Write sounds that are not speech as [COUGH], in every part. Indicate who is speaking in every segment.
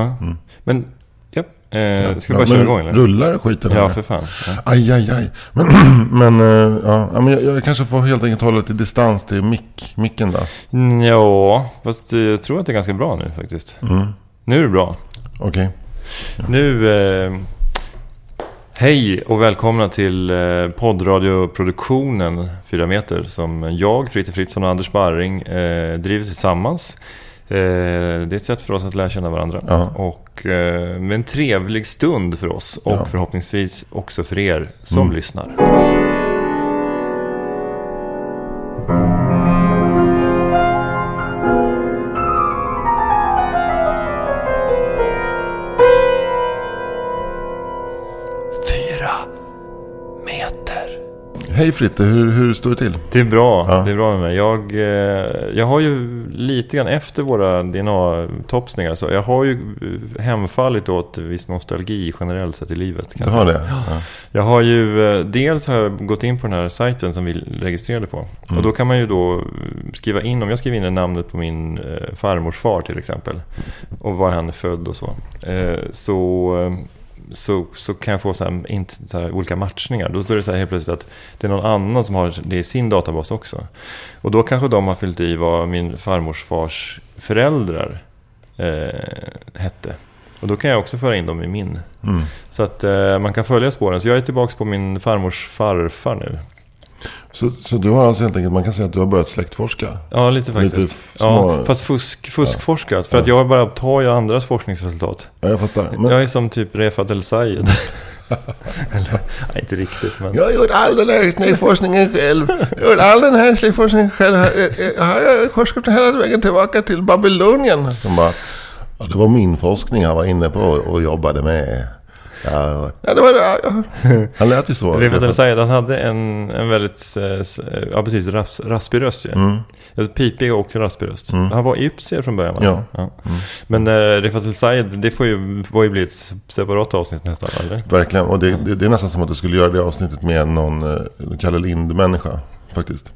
Speaker 1: Ja, men ja. Eh, ska vi
Speaker 2: Ja,
Speaker 1: bara köra igång eller?
Speaker 2: Rullar skiten?
Speaker 1: Ja, för fan. Ja.
Speaker 2: Aj, aj, aj. Men, [CLEARS THROAT] men, eh, ja, ja, men jag, jag kanske får helt enkelt hålla lite distans till mick, micken då.
Speaker 1: Mm, Ja, fast jag tror att det är ganska bra nu faktiskt. Nu är det bra.
Speaker 2: Okej.
Speaker 1: Nu... Eh, hej och välkomna till eh, poddradioproduktionen 4 meter som jag, Fritte Fritzson och Anders Barring eh, driver tillsammans. Eh, det är ett sätt för oss att lära känna varandra.
Speaker 2: Ja.
Speaker 1: Och eh, med en trevlig stund för oss och
Speaker 2: Ja.
Speaker 1: förhoppningsvis också för er som lyssnar.
Speaker 2: Hej Fritte, hur, hur står det till?
Speaker 1: Det är bra.
Speaker 2: Ja.
Speaker 1: Det är bra med mig. Jag, eh, jag har ju lite grann efter våra DNA-topsningar så jag har ju hemfallit åt viss nostalgi generellt sett i livet. Kan
Speaker 2: Du
Speaker 1: jag
Speaker 2: har det? Ja.
Speaker 1: Jag har ju, eh, dels har jag gått in på den här sajten som vi registrerade på. Och då kan man ju då skriva in, om jag skriver in namnet på min eh, farmors far till exempel. Och var han är född och så. Så, så, så kan jag få så här, inte, så här, olika matchningar. Då står det så här helt plötsligt att det är någon annan som har det i sin databas också. Och då kanske de har fyllt i vad min farmors fars föräldrar eh, hette. Och då kan jag också föra in dem i min.
Speaker 2: Mm.
Speaker 1: Så att eh, man kan följa spåren. Så jag är tillbaka på min farmors farfar nu.
Speaker 2: Så, så du har alltså helt enkelt, man kan säga att du har börjat släktforska?
Speaker 1: Ja, lite faktiskt.
Speaker 2: Lite små-
Speaker 1: Ja, fast fusk, fuskforskat. För att jag bara tar ju andras forskningsresultat.
Speaker 2: Ja, jag fattar. Men,
Speaker 1: Jag är som typ Refat El Sayed. [LAUGHS] Eller, nej, inte riktigt men...
Speaker 2: Jag har gjort all den här släktforskningen själv. Jag har gjort all den här släktforskningen själv. Jag har forskat hela vägen tillbaka till Babylonien. Som bara, ja, det var min forskning han var inne på och jobbade med. Ja, ja, det var det. Ja, ja. [LAUGHS] Han lät ju så.
Speaker 1: Refat El Sayed, han hade en, en väldigt, eh, eh, ja precis, ras, raspig röst ju.
Speaker 2: Mm.
Speaker 1: Alltså, Pipig och raspig röst. Han var egyptier från början va?
Speaker 2: Ja.
Speaker 1: Men eh, Refat El Sayed, det får ju, får ju bli ett separat avsnitt nästan, eller?
Speaker 2: Verkligen. Och det, det, det är nästan som att du skulle göra det avsnittet med någon eh, Kalle Lind-människa. Faktiskt.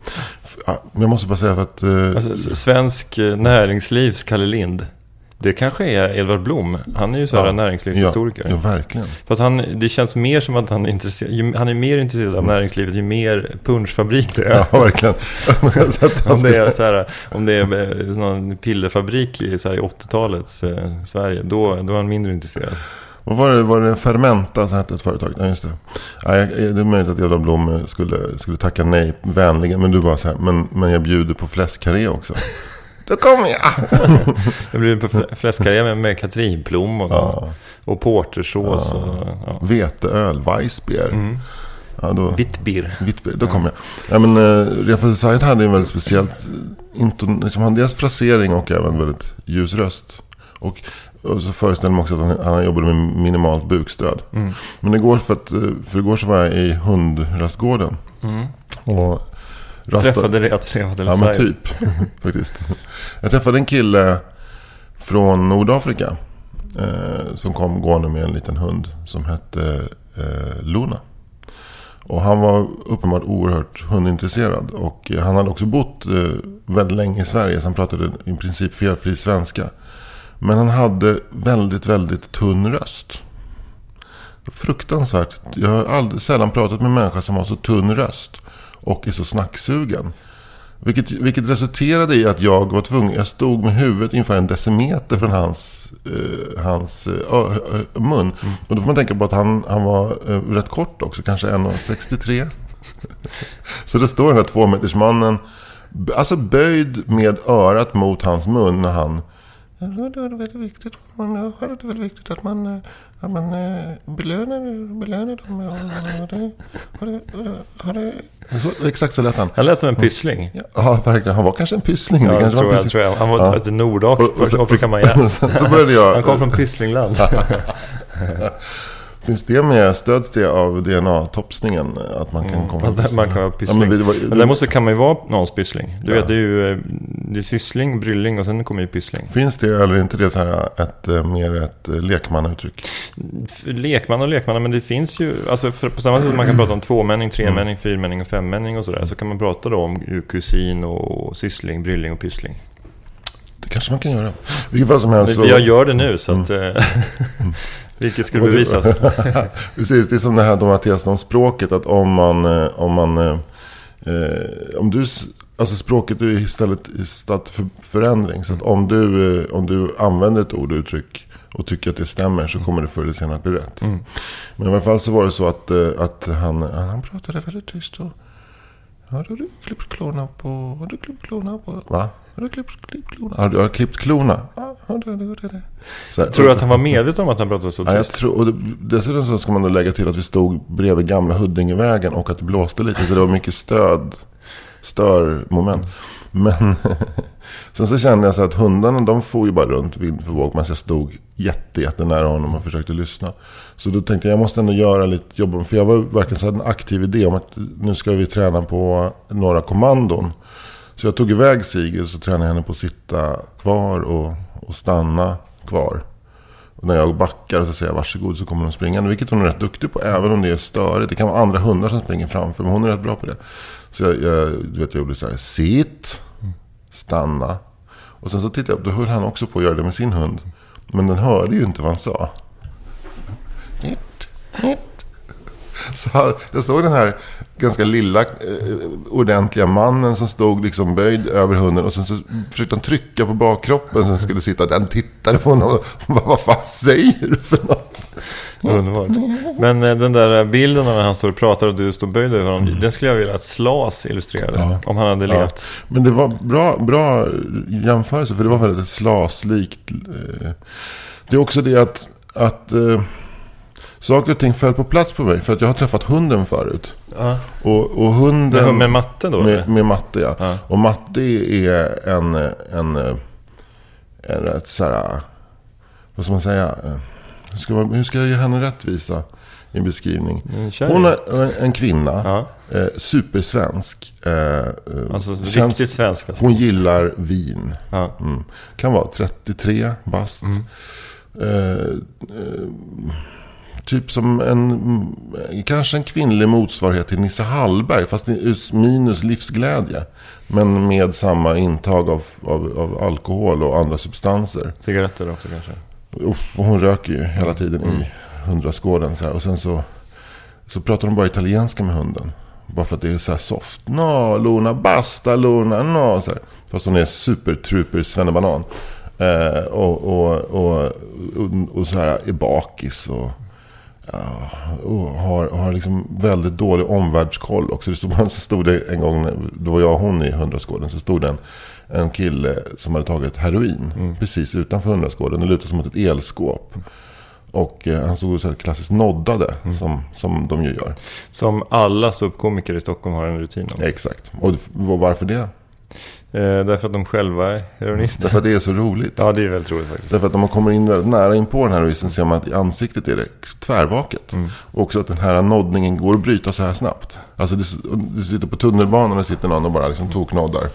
Speaker 2: Ja, men jag måste bara säga för att... eh,
Speaker 1: Alltså, svensk näringslivs Kalle Lind. Det kanske är Edvard Blom. Han är ju så här
Speaker 2: ja,
Speaker 1: näringslivshistoriker.
Speaker 2: Ja, ja, verkligen.
Speaker 1: Fast han, det känns mer som att han är, intresserad, han är mer intresserad av näringslivet ju mer punschfabrik det är.
Speaker 2: Mm. Ja, verkligen. [LAUGHS]
Speaker 1: Om det är, så här, om det är eh, någon pillerfabrik i, så här, i 80-talets eh, Sverige, då, då är han mindre intresserad.
Speaker 2: Vad var det? Var det Fermenta som hette ett företag? Ja, just det. Ja, det är möjligt att Edvard Blom eh, skulle, skulle tacka nej vänligen. Men du bara så här, men, men jag bjuder på fläskkarré också. Då kommer jag! [LAUGHS]
Speaker 1: Jag blir på fl- fläskkarré med, med katrinplom och,
Speaker 2: Ja.
Speaker 1: och portersås och ja.
Speaker 2: Veteöl, Weissbier. Ja, då,
Speaker 1: Vittbier.
Speaker 2: Vittbier, då kommer jag. Ja, men uh, Refael Sayed hade en väldigt speciellt... eh, Inton, liksom, han dels frasering och även väldigt ljus röst. Och, och så föreställer man också att han, han jobbade med minimalt bukstöd. Men igår, för, att, eh, för igår så var jag i hundrastgården. Och rasta-
Speaker 1: Träffade Refat El
Speaker 2: Ja men typ, [LAUGHS] faktiskt. Jag träffade en kille från Nordafrika. Eh, som kom gående med en liten hund som hette eh, Luna. Och han var uppenbart oerhört hundintresserad. Och han hade också bott eh, väldigt länge i Sverige. Så han pratade i princip felfri svenska. Men han hade väldigt, väldigt tunn röst. Fruktansvärt. Jag har aldrig, sällan pratat med en människa som har så tunn röst. Och är så snacksugen. Vilket, vilket resulterade i att jag var tvungen, jag stod med huvudet ungefär en decimeter från hans, eh, hans eh, ö, ö, mun. Och då får man tänka på att han, han var eh, rätt kort också, kanske 1,63. Så det står den här tvåmetersmannen, alltså böjd med örat mot hans mun när han då är det väldigt viktigt, man, ja, då är det väldigt viktigt att man, eh, att man eh, belönar, belönar dem. Ja, ja, det, har det, har det, så, exakt så lät han.
Speaker 1: Han lät som en pyssling.
Speaker 2: Ja, ja, verkligen. Han var kanske en pyssling. det
Speaker 1: Ja, det
Speaker 2: kanske
Speaker 1: tror
Speaker 2: var en
Speaker 1: jag,
Speaker 2: pyssling.
Speaker 1: tror jag. Han var
Speaker 2: Ja.
Speaker 1: ett Nordafrika
Speaker 2: Och- och-
Speaker 1: man [LAUGHS] yes.
Speaker 2: så började jag-
Speaker 1: Han kom från Pysslingland. [LAUGHS]
Speaker 2: Finns det med, stöds det av DNA-topsningen? Att man kan komma
Speaker 1: Att man kan vara
Speaker 2: Ja,
Speaker 1: pyssling.
Speaker 2: men vi, var,
Speaker 1: Men däremot så kan man ju vara någons pyssling. Du
Speaker 2: Ja.
Speaker 1: vet, det är ju eh, det är syssling, brylling och sen kommer ju pyssling.
Speaker 2: Finns det eller inte det så här ett, eh, mer ett eh, lekmannauttryck?
Speaker 1: Lekman och lekman, men det finns ju, alltså på samma sätt som man kan prata om tvåmänning, tremänning, fyrmänning och femmänning och sådär, så kan man prata då om kusin och syssling, brylling och pyssling.
Speaker 2: Det kanske man kan göra. Vilket fall som helst så...
Speaker 1: Jag gör det nu, så att... eh, [LAUGHS] Vilket skulle
Speaker 2: Och det-
Speaker 1: bevisas. [LAUGHS]
Speaker 2: Precis, det är som det här de här teserna om språket. Att om man... Om, man, eh, om du... Alltså språket är istället i stad för förändring. Så att om du, eh, om du använder ett ord och uttryck och tycker att det stämmer så kommer det förr eller senare att bli rätt.
Speaker 1: Mm.
Speaker 2: Men i alla fall så var det så att, eh, att han, han pratade väldigt tyst. Och, har du klippt klorna på... Har du klippt klorna på... Va? Har du klippt, klippt klorna? Har du har du klippt klorna? Ja, det, det, det. Så här,
Speaker 1: Tror du att han var medveten om att han pratade så
Speaker 2: Ja, jag
Speaker 1: tyst?
Speaker 2: tror, och det, dessutom så ska man då lägga till att vi stod bredvid gamla Huddingevägen och att det blåste lite. Så det var mycket stöd, störmoment. Men [LAUGHS] sen så kände jag så att hundarna de får ju bara runt vind för våg. Men jag stod jätte, jättenära honom och försökte lyssna. Så då tänkte jag, jag måste ändå göra lite jobb. För jag var verkligen så här en aktiv idé om att nu ska vi träna på några kommandon. Så jag tog iväg Sigrid så tränade jag henne på att sitta kvar och, och stanna kvar. Och när jag backar så säger jag varsågod så kommer hon springande. Vilket hon är rätt duktig på. Även om det är störigt. Det kan vara andra hundar som springer framför. Men hon är rätt bra på det. Så jag, jag, du vet, jag gjorde så här. Sitt. Stanna. Och sen så tittade jag upp. Då höll han också på att göra det med sin hund. Men den hörde ju inte vad han sa. Nitt, nitt. Så jag såg den här ganska lilla, eh, ordentliga mannen som stod liksom böjd över hunden. Och sen så försökte han trycka på bakkroppen så den skulle sitta. Den tittade på honom och [LAUGHS] bara, vad fan säger du för något?
Speaker 1: Underbart. Men eh, den där bilden av när han står och pratar och du står böjd över honom, den skulle jag vilja att Slas illustrerade.
Speaker 2: Mm. Ja.
Speaker 1: Om han hade
Speaker 2: Ja.
Speaker 1: levt.
Speaker 2: Men det var bra, bra jämförelse, för det var väldigt slaslikt. eh. Det är också det att, att eh, saker och ting föll på plats på mig. För att jag har träffat hunden förut.
Speaker 1: Ja.
Speaker 2: Och, och hunden...
Speaker 1: Med, med matte då?
Speaker 2: Med, med matte, ja.
Speaker 1: Ja.
Speaker 2: Och matte är en, en, en rätt så här, vad ska man säga? Hur ska, man, hur ska jag ge henne rättvisa i en beskrivning? Hon är en kvinna,
Speaker 1: Ja.
Speaker 2: eh, supersvensk. Eh, eh,
Speaker 1: Alltså
Speaker 2: känns-
Speaker 1: riktigt svensk alltså.
Speaker 2: Hon gillar vin.
Speaker 1: Ja.
Speaker 2: Mm. Kan vara 33 bast.
Speaker 1: Mm.
Speaker 2: Eh, eh, typ som en, mm, kanske en kvinnlig motsvarighet till Nisse Hallberg. Fast minus livsglädje. Men med samma intag av, av, av alkohol och andra substanser.
Speaker 1: Cigaretter också kanske.
Speaker 2: Uff, och hon röker ju hela tiden i hundraskåden. Så här. Och sen så, så pratar de bara italienska med hunden. Bara för att det är så här soft. No, Luna, basta Luna, no. Så här. Fast hon är supertruper svennebanan. Eh, och, och, och, och, och så här är bakis. Och, ja, och har, har liksom väldigt dålig omvärldskoll också. Det stod, [LAUGHS] så stod det en gång, då var jag och hon i hundraskåden. Så stod det en, en kille som hade tagit heroin. Precis utanför hundraskåden. Det lutade sig mot ett elskåp. Och eh, han stod och så här klassiskt noddade. Som, som de ju gör.
Speaker 1: Som alla ståuppkomiker i Stockholm har en rutin om.
Speaker 2: Exakt. Och varför det?
Speaker 1: Eh, därför att de själva är heroinister.
Speaker 2: Därför att det är så roligt.
Speaker 1: Ja, det är väldigt roligt faktiskt.
Speaker 2: Därför att när man kommer in väldigt nära in på den här releasen ser man att i ansiktet är det tvärvaket. Och också att den här noddningen går att bryta så här snabbt. Alltså du sitter på tunnelbanan och sitter någon och bara liksom toknoddar.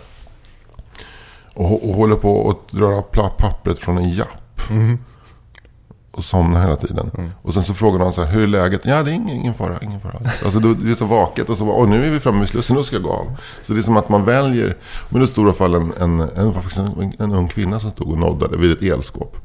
Speaker 2: Och, och håller på av pla- pappret från en japp. Och somnar hela tiden. Och sen så frågar någon så här, hur är läget? Ja, det är ingen, ingen fara, ingen fara. Alltså då, det är så vaket och så bara, nu är vi framme vid Slussen, nu ska jag gå av. Så det är som att man väljer, men i alla fall en, en, en, en, en ung kvinna som stod och noddade vid ett elskåp.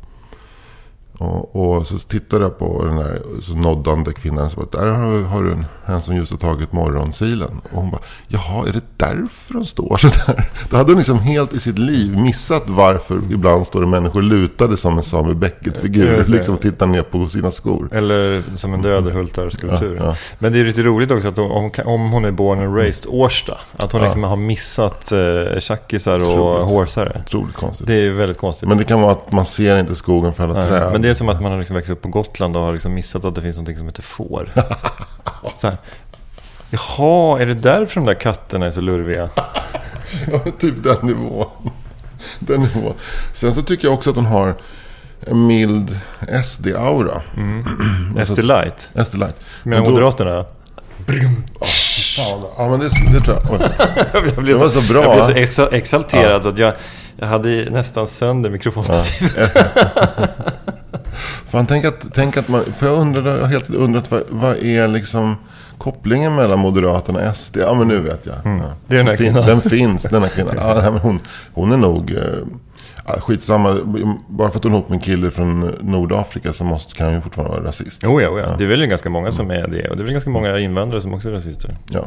Speaker 2: Och, och så tittade jag på den här så noddande kvinnan. Så bara, där har, har du en, en som just har tagit morgonsilen. Och hon bara, jaha, är det därför de står så där? Då hade hon liksom helt i sitt liv missat varför ibland står det människor lutade som en Samuel Beckett-figur. Liksom tittar ner på sina skor.
Speaker 1: Eller som en död Hultar-skulptur.
Speaker 2: Ja, ja.
Speaker 1: Men det är lite roligt också att hon, om, hon är born and raised Årsta. Att hon
Speaker 2: Ja.
Speaker 1: liksom har missat eh, tjackisar och hårsare.
Speaker 2: Otroligt konstigt.
Speaker 1: Det är väldigt konstigt.
Speaker 2: Men det kan vara att man ser inte skogen för alla träd.
Speaker 1: Det är som att man har liksom växt upp på Gotland och har liksom missat att det finns något som heter får. [LAUGHS] så här, Jaha, är det därför de där katterna är så lurviga? [LAUGHS]
Speaker 2: Ja, typ den nivån. Den nivån. Sen så tycker jag också att hon har en mild SD-aura.
Speaker 1: SD Light.
Speaker 2: SD Light.
Speaker 1: Men
Speaker 2: Och då-
Speaker 1: Moderaterna.
Speaker 2: Fan, ja men det, det tror jag. [LAUGHS]
Speaker 1: Jag blev
Speaker 2: Det var så bra.
Speaker 1: Jag blev så exa- exalterad så att jag, jag hade nästan sönder mikrofonstativet.
Speaker 2: Fan, tänk att, tänk att man... För jag undrade, jag har helt undrat vad, vad är liksom kopplingen mellan Moderaterna och SD? Ja, men nu vet jag. Ja.
Speaker 1: Mm. Det är den här kvinnan.
Speaker 2: Den finns, den här kvinnan. Ja, men hon, hon är nog... Eh, ja, skitsamma. Bara för att hon är ihop med en kille från Nordafrika så måste, kan ju fortfarande vara rasist.
Speaker 1: Jo, ja, oh ja. Det är väl ganska många som är det. Och det är väl ganska många invandrare som också är rasister.
Speaker 2: Ja.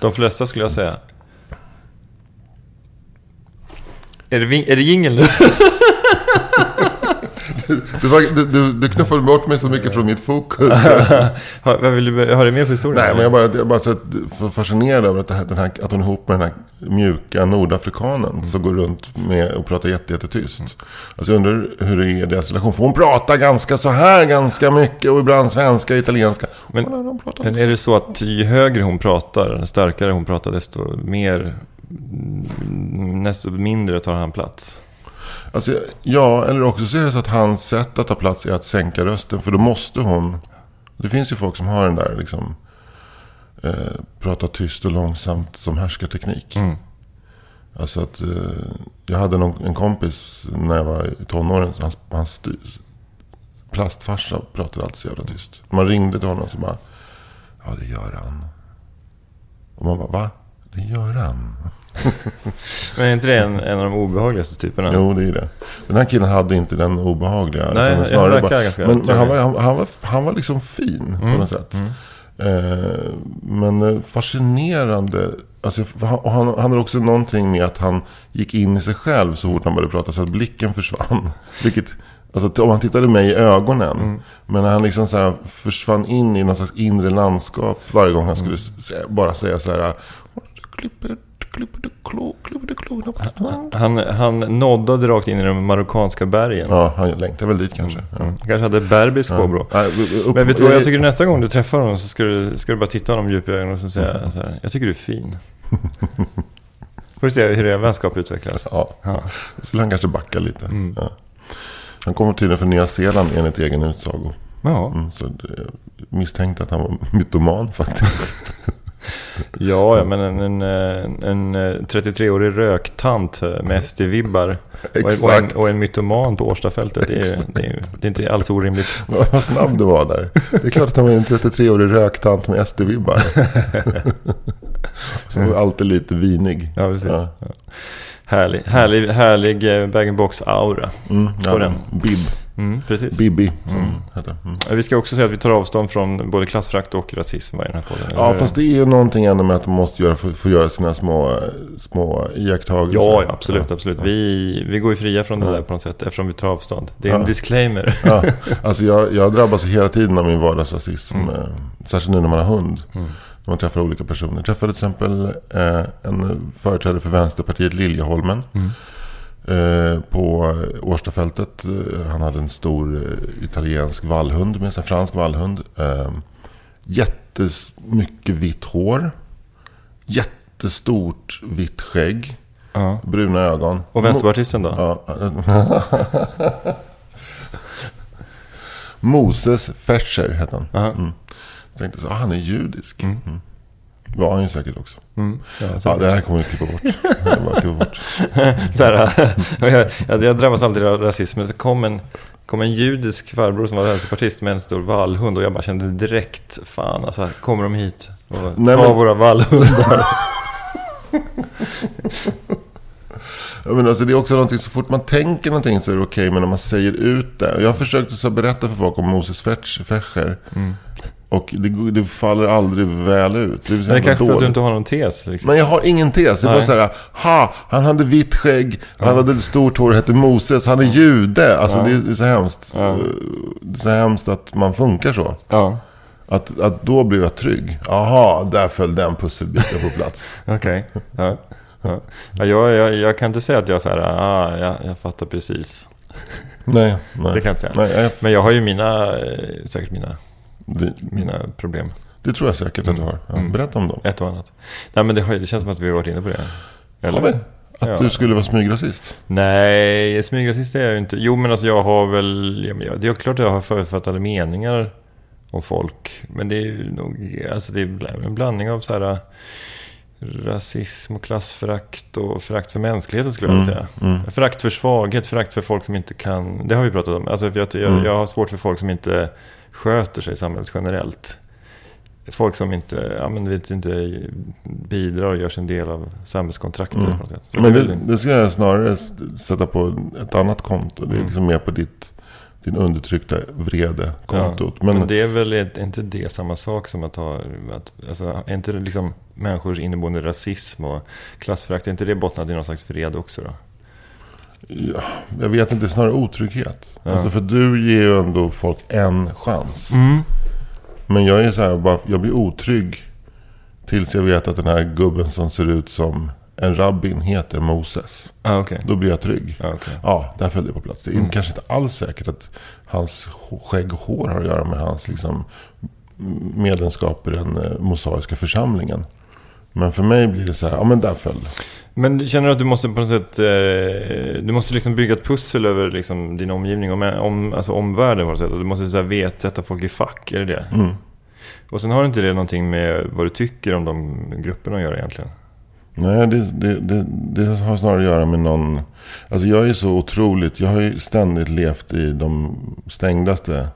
Speaker 1: De flesta skulle jag säga. Är det, är det jingel nu? [LAUGHS]
Speaker 2: Du, var, du, du, du knuffade bort mig så mycket från mitt fokus. [LAUGHS]
Speaker 1: vad vill du, du mer på historien?
Speaker 2: Nej, men jag bara, jag bara så fascinerad över att, det här, den här, att hon är ihop med den här mjuka nordafrikanen som går runt med och pratar jätte, jättetyst. Alltså jag undrar hur det är i deras relation. För hon pratar ganska så här ganska mycket och ibland svenska, italienska.
Speaker 1: Men-
Speaker 2: hon pratar
Speaker 1: Men är det så att ju högre hon pratar, starkare hon pratar, desto mer, mm, desto mindre tar han plats?
Speaker 2: Alltså, ja, eller också så är det så att hans sätt att ta plats är att sänka rösten. För då måste hon... Det finns ju folk som har den där liksom... Eh, prata tyst och långsamt som härskarteknik.
Speaker 1: Mm.
Speaker 2: Alltså att... Eh, jag hade någon, en kompis när jag var i tonåren. Hans, hans plastfarsa pratade alltid så jävla tyst. Man ringde till honom så bara... Ja, det gör han. Och man bara, va? Det gör han. [LAUGHS]
Speaker 1: Men är inte det en, en av de obehagligaste typerna?
Speaker 2: Jo, det är det. Den här killen hade inte den obehagliga.
Speaker 1: Nej, han
Speaker 2: snarare
Speaker 1: verkar ganska
Speaker 2: men, men han, var, han, han, var, han var liksom fin på något sätt. Eh, men eh, fascinerande. Alltså, han, och han, han hade också någonting med att han gick in i sig själv så fort han började prata. Så att blicken försvann. [LAUGHS] Vilket, alltså, om han tittade mig i ögonen. Men när han liksom så här försvann in i något slags inre landskap varje gång han skulle bara säga så här.
Speaker 1: Han, han noddade rakt in i de marockanska bergen.
Speaker 2: Ja, han längtar väl dit kanske. Ja.
Speaker 1: Han kanske hade berbisk påbrå.
Speaker 2: Nej, upp-
Speaker 1: Men vet du vad jag tycker nästa gång du träffar honom så ska du, ska du bara titta honom djupt i ögonen och så säga så här, jag tycker du är fin. Får vi se hur er vänskap utvecklas.
Speaker 2: Ja,
Speaker 1: Ja.
Speaker 2: skulle han kanske backa lite.
Speaker 1: Mm.
Speaker 2: Ja. Han kommer tydligen från Nya Zeeland enligt egen utsago.
Speaker 1: Ja.
Speaker 2: Mm, så misstänkte att han var mytoman faktiskt. [LAUGHS]
Speaker 1: Ja, ja, men en, en, en, en 33-årig röktant med SD-vibbar och, en- och, en, mytoman på Årstafältet. Det är, det, är, det är inte alls orimligt.
Speaker 2: Vad snabb du var där. Det är klart att han var en 33-årig röktant med SD-vibbar. [LAUGHS] Som var alltid lite vinig.
Speaker 1: Ja, precis.
Speaker 2: Ja.
Speaker 1: Härlig, härlig, härlig eh, bag-in-box-aura.
Speaker 2: Mm,
Speaker 1: På
Speaker 2: ja,
Speaker 1: den.
Speaker 2: Bib.
Speaker 1: Mm, precis.
Speaker 2: Bibi, som heter. Mm.
Speaker 1: Vi ska också säga att vi tar avstånd från både klassfrakt och rasism i den här podden.
Speaker 2: Ja,
Speaker 1: eller?
Speaker 2: fast det är ju någonting ändå med att man måste göra, få, få göra sina små, små iakttagelser.
Speaker 1: Ja, ja, absolut. absolut. Vi, vi går ju fria från det där på något sätt eftersom vi tar avstånd. Det är en
Speaker 2: Ja.
Speaker 1: disclaimer. [LAUGHS]
Speaker 2: Ja, alltså jag, jag drabbas hela tiden av min vardagsrasism.
Speaker 1: Mm.
Speaker 2: eh, Särskilt nu när man har hund. När man träffar olika personer. Jag träffade till exempel eh, en företrädare för Vänsterpartiet, Liljeholmen.
Speaker 1: Mm.
Speaker 2: Eh, på Årstafältet. Eh, Han hade en stor eh, italiensk vallhund med sig. Fransk vallhund. Eh, jättemycket vitt hår. Jättestort vitt skägg.
Speaker 1: Ja.
Speaker 2: Bruna ögon.
Speaker 1: Och vänsterpartisten då?
Speaker 2: Ja. [LAUGHS] Moses Fescher hette han. Mm. Jag tänkte så, ah, han är judisk. Mm. Var han ju säkert också.
Speaker 1: Mm. Ja.
Speaker 2: Ja, det här kommer vi klippa bort. Bara klippa bort. [LAUGHS]
Speaker 1: Så här, [LAUGHS] jag, jag, jag drabbas alltid av rasism. Så kom en, kom en judisk farbror som var vänsterpartist med en stor vallhund och jag bara kände direkt, fan alltså, kommer de hit och tar
Speaker 2: Nej, men-
Speaker 1: våra vallhundar? [LAUGHS]
Speaker 2: Ja, men alltså, det är också någonting, så fort man tänker någonting så är det okej, men om man säger ut det. Jag har försökt så berätta för folk om Moses Fetch- Fecher. Och det, det faller aldrig väl ut. Det, är
Speaker 1: det kanske för att du inte har någon tes. Liksom.
Speaker 2: Men jag har ingen tes. Det
Speaker 1: Nej.
Speaker 2: så här, ha, han hade vitt skägg, han hade stort hår, hette Moses, han är jude. Alltså det, är, det är så hemskt.
Speaker 1: Ja.
Speaker 2: Det är så hemskt att man funkar så.
Speaker 1: Ja,
Speaker 2: Att, att då blev jag trygg. Aha, där föll den pusselbiten på plats. [LAUGHS]
Speaker 1: okej. Ja. Ja. Ja, jag, jag, jag kan inte säga att jag så här, ah, jag, jag fattar precis.
Speaker 2: nej, nej.
Speaker 1: Det kan jag inte säga.
Speaker 2: Nej, jag,
Speaker 1: Men jag har ju mina, eh, säkert mina, mina problem.
Speaker 2: det tror jag säkert att du har. Ja,
Speaker 1: Mm.
Speaker 2: berätta om dem.
Speaker 1: Ett och annat. Nej men det, har, det känns som att vi har varit inne på det.
Speaker 2: Har vi? Att
Speaker 1: Ja.
Speaker 2: du skulle vara smygrasist?
Speaker 1: Nej, smygrasist är jag ju inte. Jo men alltså jag har väl, ja, jag, det är klart att jag har förutfattade meningar om folk. Men det är nog, alltså det är en blandning av så här rasism och klassförakt och förakt för mänskligheten skulle jag vilja säga.
Speaker 2: Mm.
Speaker 1: Förakt för svaghet, förakt för folk som inte kan, det har vi pratat om. Alltså jag, jag,
Speaker 2: Mm.
Speaker 1: jag har svårt för folk som inte sköter sig i samhället generellt. Folk som inte, ja, men vet, inte bidrar och gör sin del av samhällskontraktet
Speaker 2: Mm. Men
Speaker 1: det
Speaker 2: det, ska jag snarare sätta på ett annat konto. Det är
Speaker 1: Mm.
Speaker 2: liksom mer på ditt, din undertryckta vrede-kontot.
Speaker 1: Ja, men,
Speaker 2: men,
Speaker 1: det är väl är inte det samma sak som att ha... Att, alltså, är inte det liksom människors inneboende rasism och klassförakt, är inte det bottnat i någon slags vrede också då?
Speaker 2: Ja, jag vet inte, snarare otrygghet.
Speaker 1: Ja.
Speaker 2: Alltså för du ger ju ändå folk en chans.
Speaker 1: Mm.
Speaker 2: Men jag är så här, jag blir otrygg tills jag vet att den här gubben som ser ut som en rabbin heter Moses.
Speaker 1: Ah, okej.
Speaker 2: Då blir jag trygg.
Speaker 1: Ah, okej.
Speaker 2: Ja, där föll det på plats. Det är kanske inte alls säkert att hans skägg och hår har att göra med hans liksom, medlemskap i den eh, mosaiska församlingen. Men för mig blir det så här, ja men där föll.
Speaker 1: Men känner du att du måste på något sätt... Eh, du måste liksom bygga ett pussel över liksom, din omgivning, om, om, alltså omvärlden på något sätt. Och du måste så här, vet, sätta folk i fack, är det det?
Speaker 2: Mm.
Speaker 1: Och sen har inte det någonting med vad du tycker om de grupperna att göra egentligen?
Speaker 2: Nej, det, det, det, det har snarare att göra med någon... Alltså jag är så otroligt... Jag har ju ständigt levt i de stängdaste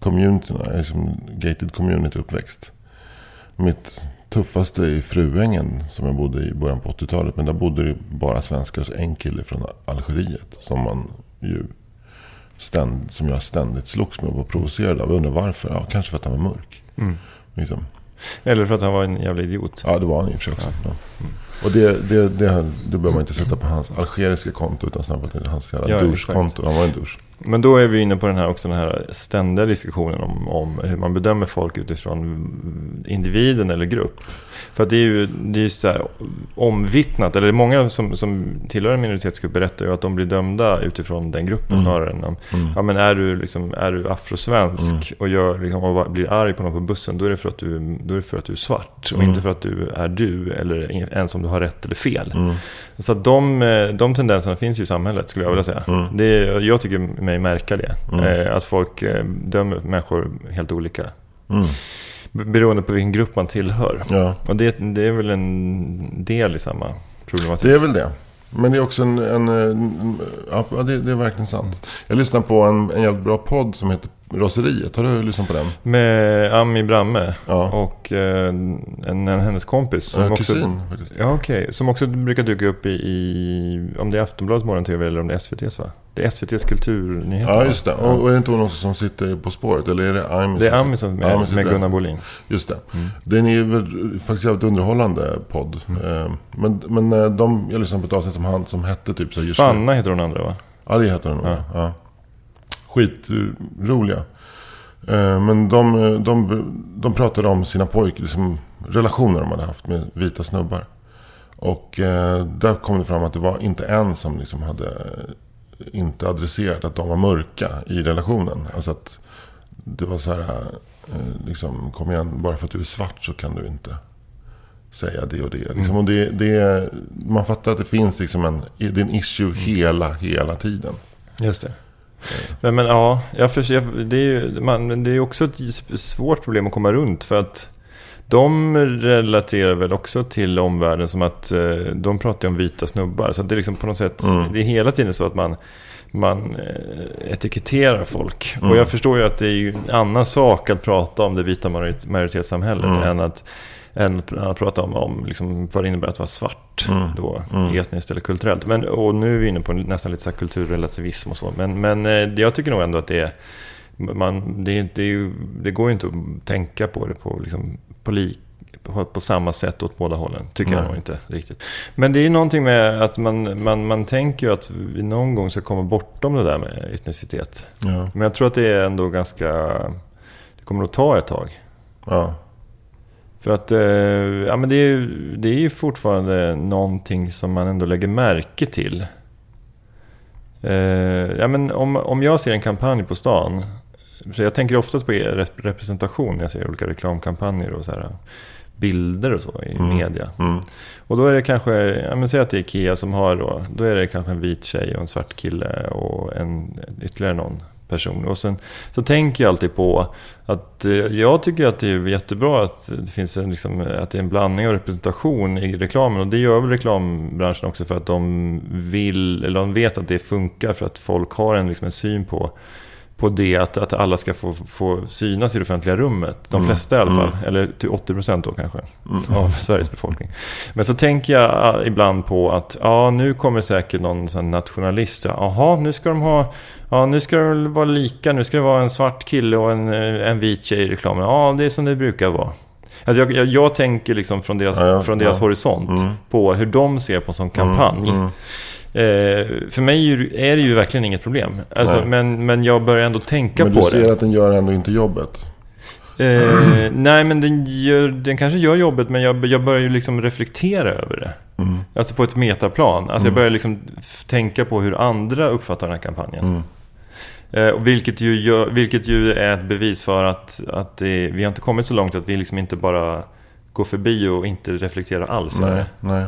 Speaker 2: communityna. Jag är som gated community uppväxt. Mitt tuffaste är Fruängen som jag bodde i början på 80-talet. Men där bodde det bara svenskar och en kille från Algeriet. Som man ju ständ, som jag ständigt slogs med och var provocerad av. Jag undrar varför. Ja, kanske för att han var mörk.
Speaker 1: Mm.
Speaker 2: Liksom.
Speaker 1: Eller för att han var en jävla idiot?
Speaker 2: Ja, det var han i och för sig också. Ja. Och det, det, det, det behöver man inte sätta på hans algeriska konto utan snarare på hans jävla
Speaker 1: Ja,
Speaker 2: douche-konto. Han var en douche.
Speaker 1: Men då är vi inne på den här, också den här ständiga diskussionen om, om hur man bedömer folk utifrån individen eller grupp. För att det är ju, det är ju så här omvittnat, eller många som, som tillhör en minoritetsgrupp berättar ju att de blir dömda utifrån den gruppen
Speaker 2: Mm.
Speaker 1: snarare än om,
Speaker 2: Mm.
Speaker 1: ja men är du, liksom, är du afrosvensk
Speaker 2: Mm.
Speaker 1: och, gör, liksom, och blir arg på någon på bussen, då är det för att du, då är för att du är svart och
Speaker 2: Mm.
Speaker 1: inte för att du är du, eller ens om du har rätt eller fel.
Speaker 2: Mm.
Speaker 1: Så att de, eh, de tendenserna finns ju i samhället skulle jag vilja säga.
Speaker 2: Mm.
Speaker 1: Det, jag tycker mig märka det.
Speaker 2: Mm.
Speaker 1: Eh, Att folk eh, dömer människor helt olika.
Speaker 2: Mm.
Speaker 1: Beroende på vilken grupp man tillhör.
Speaker 2: Ja,
Speaker 1: Och det, det är väl en del i samma problematik.
Speaker 2: det är väl det. Men det är också en... en, en ja, det, det är verkligen sant. Jag lyssnade på en, en jävligt bra podd som heter Raseriet. Har du lyssnat på den?
Speaker 1: Med Ami Bramme
Speaker 2: Ja.
Speaker 1: och eh, en, en hennes kompis. Som också,
Speaker 2: kusin faktiskt.
Speaker 1: Ja, okej. Som också brukar dyka upp i, i om det är Aftonbladets morgon-tv eller om det är SVT's va? Det är SVT:s kulturnyheter
Speaker 2: Ja,
Speaker 1: va?
Speaker 2: just det. Och, och är det inte hon också som sitter På spåret? Eller är det Ami?
Speaker 1: Det är Ami som
Speaker 2: Ja, Ami
Speaker 1: med, med. Gunnar Bolin.
Speaker 2: Just det.
Speaker 1: Mm.
Speaker 2: Den är väl faktiskt jävligt underhållande podd. Eh, Men, men eh, de, jag lyssnade på ett avsnitt som han som hette typ så här just.
Speaker 1: Fanna heter hon andra va?
Speaker 2: Ja, det heter nog.
Speaker 1: Ja.
Speaker 2: Ja. Skitroliga. Eh, Men de, de, de pratade om sina pojkar, liksom relationer de hade haft med vita snubbar. Och eh, där kom det fram att det var inte en som liksom hade eh, inte adresserat att de var mörka i relationen. Alltså att det var så här, eh, liksom, kom igen, bara för att du är svart så kan du inte säga det och det. Liksom. Och det, det man fattar att det finns liksom en, det är en issue hela, hela tiden.
Speaker 1: Just det. Men, men ja, jag för, jag, det, är ju, man, det är också ett svårt problem att komma runt. För att de relaterar väl också till omvärlden som att eh, de pratar om vita snubbar. Så det är liksom på något sätt,
Speaker 2: Mm.
Speaker 1: det är hela tiden så att man, man eh, etiketterar folk.
Speaker 2: Mm.
Speaker 1: Och jag förstår ju att det är en annan sak att prata om det vita majorit- majoritetssamhället
Speaker 2: Mm.
Speaker 1: än att än att prata om, om liksom vad det innebär att vara svart
Speaker 2: Mm.
Speaker 1: då,
Speaker 2: Mm.
Speaker 1: etniskt eller kulturellt. Men, och nu är vi inne på nästan lite så kulturrelativism och så. Men, men eh, jag tycker nog ändå att det är, man, det, det, ju, det går ju inte att tänka på det på, liksom, på, li, på, på samma sätt åt båda hållen. Tycker jag
Speaker 2: Nej.
Speaker 1: nog inte riktigt. Men det är ju någonting med att man, man, man tänker ju att vi någon gång ska komma bortom det där med etnicitet.
Speaker 2: Ja.
Speaker 1: Men jag tror att det är ändå ganska... Det kommer att ta ett tag.
Speaker 2: Ja.
Speaker 1: För att eh, ja, men det, är, ju- det är ju fortfarande någonting som man ändå lägger märke till. Eh, ja, men om, om jag ser en kampanj på stan. Så jag tänker oftast på rep- representation när jag ser olika reklamkampanjer och så här, bilder och så i
Speaker 2: Mm.
Speaker 1: media.
Speaker 2: Mm.
Speaker 1: Och då är det kanske, ja men säg att det är Ikea som har då, då är det kanske en vit tjej och en svart kille och en, ytterligare någon person. Och sen så tänker jag alltid på att eh, jag tycker att det är jättebra att det finns en, liksom, att det är en blandning av representation i reklamen. Och det gör väl reklambranschen också för att de vill, eller de vet att det funkar för att folk har en, liksom, en syn på på det att, att alla ska få, få synas i det offentliga rummet. De
Speaker 2: Mm.
Speaker 1: flesta i alla fall.
Speaker 2: Mm.
Speaker 1: Eller till 80% då kanske.
Speaker 2: Mm.
Speaker 1: Av Sveriges befolkning. Men så tänker jag ah, ibland på att ja, nu kommer säkert någon sån nationalist. Jaha, nu ska de ha... Ja, nu ska det vara lika. Nu ska det vara en svart kille och en, eh, en vit tjej i reklamen. Ja, det är som det brukar vara. Alltså jag, jag, jag tänker liksom från deras,
Speaker 2: Ja, ja,
Speaker 1: från deras
Speaker 2: ja.
Speaker 1: horisont
Speaker 2: Mm.
Speaker 1: på hur de ser på en sån kampanj. Eh, för mig är det- det ju verkligen inget problem. Alltså, men, men jag börjar ändå tänka
Speaker 2: Men
Speaker 1: på
Speaker 2: du ser
Speaker 1: det.
Speaker 2: att den gör ändå inte jobbet.
Speaker 1: Eh, nej, men den, gör, den kanske gör jobbet, men jag, jag börjar ju liksom reflektera över det.
Speaker 2: Mm.
Speaker 1: Alltså på ett metaplan. Alltså jag
Speaker 2: Mm.
Speaker 1: börjar liksom tänka på hur andra uppfattar den här kampanjen.
Speaker 2: Mm.
Speaker 1: Eh, vilket, ju gör, vilket ju är ett bevis för att, att det, vi har inte kommit så långt att vi liksom inte bara går förbi och inte reflekterar alls.
Speaker 2: Nej,
Speaker 1: det.
Speaker 2: nej.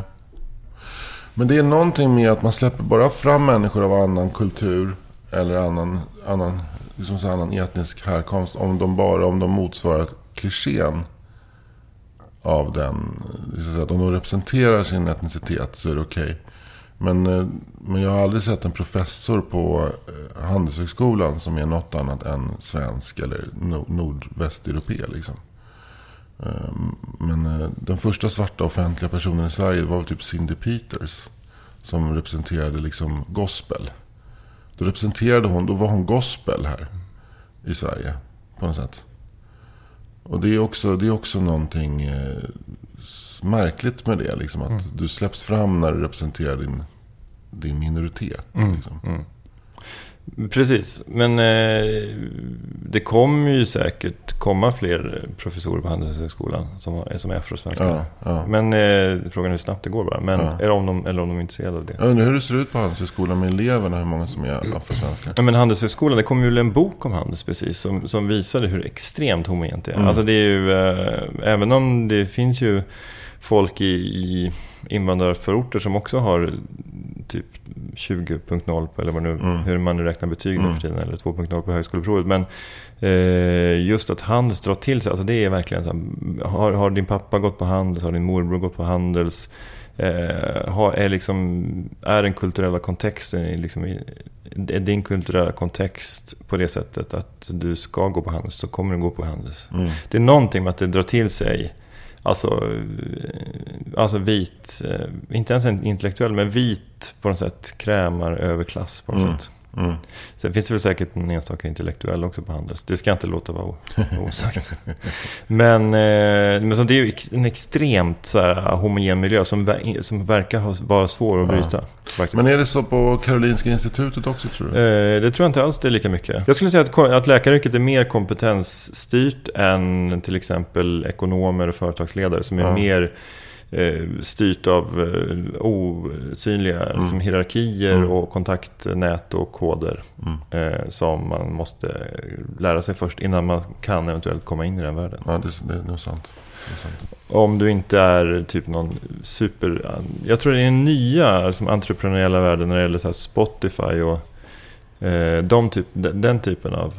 Speaker 2: Men det är någonting med att man släpper bara fram människor av annan kultur eller annan, annan, liksom så annan etnisk härkomst om de bara om de motsvarar klichén av den. Så att om de representerar sin etnicitet så är det okej. Men, eh, men jag har aldrig sett en professor på eh, Handelshögskolan som är något annat än svensk eller nordvästeuropé. Liksom. Eh, Men eh, den första svarta offentliga personen i Sverige var typ Cindy Peters. Som representerade liksom gospel. Då representerade hon, då var hon gospel här i Sverige. På något sätt. Och det är också, det är också någonting eh, märkligt med det. Liksom, att du släpps fram när du representerar din, din minoritet. Liksom.
Speaker 1: Precis, men eh, det kommer ju säkert komma fler professorer på Handelshögskolan som, som är afrosvenskar.
Speaker 2: Ja, ja.
Speaker 1: Men eh, frågan är hur snabbt det går bara. Men,
Speaker 2: Ja.
Speaker 1: eller, om de, eller om de är intresserade av det.
Speaker 2: Jag undrar hur det ser ut på Handelshögskolan med eleverna. Hur många som är afrosvenskar.
Speaker 1: Ja, men Handelshögskolan, det kom ju en bok om Handels precis som, som visade hur extremt homogent det är.
Speaker 2: Mm.
Speaker 1: Alltså det är ju, eh, även om det finns ju folk i, i invandrarförorter som också har typ 20.0 på, eller vad nu,
Speaker 2: Mm.
Speaker 1: hur man nu räknar betyg nu
Speaker 2: Mm.
Speaker 1: för tiden, eller 2.0 på högskoleprovet. Men eh, just att Handels drar till sig, alltså det är verkligen så här, har, har din pappa gått på Handels, har din morbror gått på Handels, eh, har, är, liksom, är den kulturella kontexten liksom, är din kulturella kontext på det sättet att du ska gå på Handels, så kommer du gå på Handels.
Speaker 2: Mm.
Speaker 1: Det är någonting med att det drar till sig Alltså, eh, alltså vit, eh, inte ens en intellektuell, men vit på något sätt krämar överklass på något
Speaker 2: Mm.
Speaker 1: sätt.
Speaker 2: Mm.
Speaker 1: Sen finns det väl säkert en enstaka intellektuell också på Handels. Det ska jag inte låta vara [LAUGHS] osagt. men eh, men så det är ju en extremt så här, homogen miljö som, som verkar vara svår att
Speaker 2: Ja.
Speaker 1: bryta. Faktiskt.
Speaker 2: Men är det så på Karolinska Institutet också tror du?
Speaker 1: Eh, Det tror jag inte alls det är lika mycket. Jag skulle säga att, att läkaryrket är mer kompetensstyrt än till exempel ekonomer och företagsledare som är
Speaker 2: Ja.
Speaker 1: mer styrt av eh, osynliga liksom, hierarkier
Speaker 2: Mm.
Speaker 1: och kontaktnät och koder.
Speaker 2: Mm.
Speaker 1: Eh, som man måste lära sig först innan man kan eventuellt komma in i den världen.
Speaker 2: Ja, det, det. Det är sant.
Speaker 1: Om du inte är typ någon super... Jag tror det är den nya liksom, entreprenöriella världen när det gäller så Spotify och eh, de typ, den, den typen av...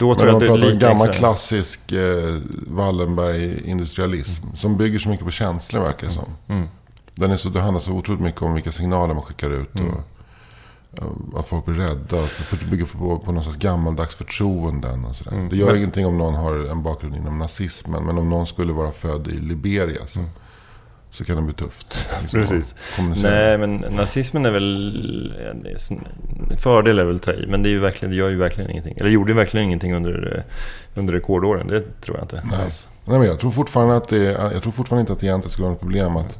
Speaker 1: Då tror jag att det är lite
Speaker 2: gammal klassisk eh, Wallenberg-industrialism. Som bygger så mycket på känslor verkar det som.
Speaker 1: Mm.
Speaker 2: Den är så, det handlar så otroligt mycket om vilka signaler man skickar ut. Och, eh, att folk blir rädda. Att det bygger på, på någon sorts gammaldags förtroenden och sådär.
Speaker 1: Mm.
Speaker 2: Det gör
Speaker 1: Men-
Speaker 2: ingenting om någon har en bakgrund inom nazismen. Men om någon skulle vara född i Liberia så, så kan det bli tufft. [LAUGHS] liksom.
Speaker 1: Precis. Nej, men nazismen är väl... Fördel är väl att ta i, men det, är ju verkligen, det gör ju verkligen ingenting. Eller gjorde ju verkligen ingenting under, eh, under rekordåren. Det tror jag inte alls.
Speaker 2: Nej, men jag tror fortfarande att det, jag tror fortfarande inte att det egentligen skulle vara ett problem att...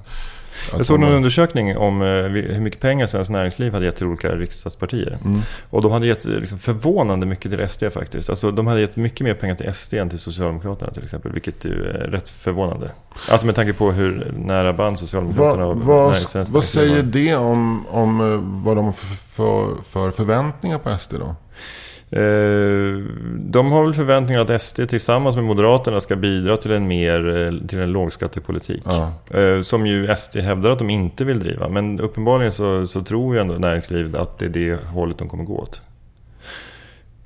Speaker 1: Jag såg någon undersökning om eh, hur mycket pengar Svenskt Näringsliv hade gett till olika riksdagspartier.
Speaker 2: Mm.
Speaker 1: Och de hade gett eh, liksom, förvånande mycket till SD faktiskt. Alltså, de hade gett mycket mer pengar till SD än till Socialdemokraterna till exempel. Vilket är rätt förvånande. Alltså med tanke på hur nära band Socialdemokraterna och
Speaker 2: vad,
Speaker 1: Näringsvänstern
Speaker 2: vad säger det om, om eh, vad de för, för förväntningar på SD då?
Speaker 1: Eh, De har väl förväntningar att SD tillsammans med Moderaterna ska bidra till en mer eh, till en lågskattepolitik.
Speaker 2: Ja.
Speaker 1: Eh, Som ju SD hävdar att de inte vill driva. Men uppenbarligen så, så tror ju ändå näringslivet att det är det hållet de kommer gå åt.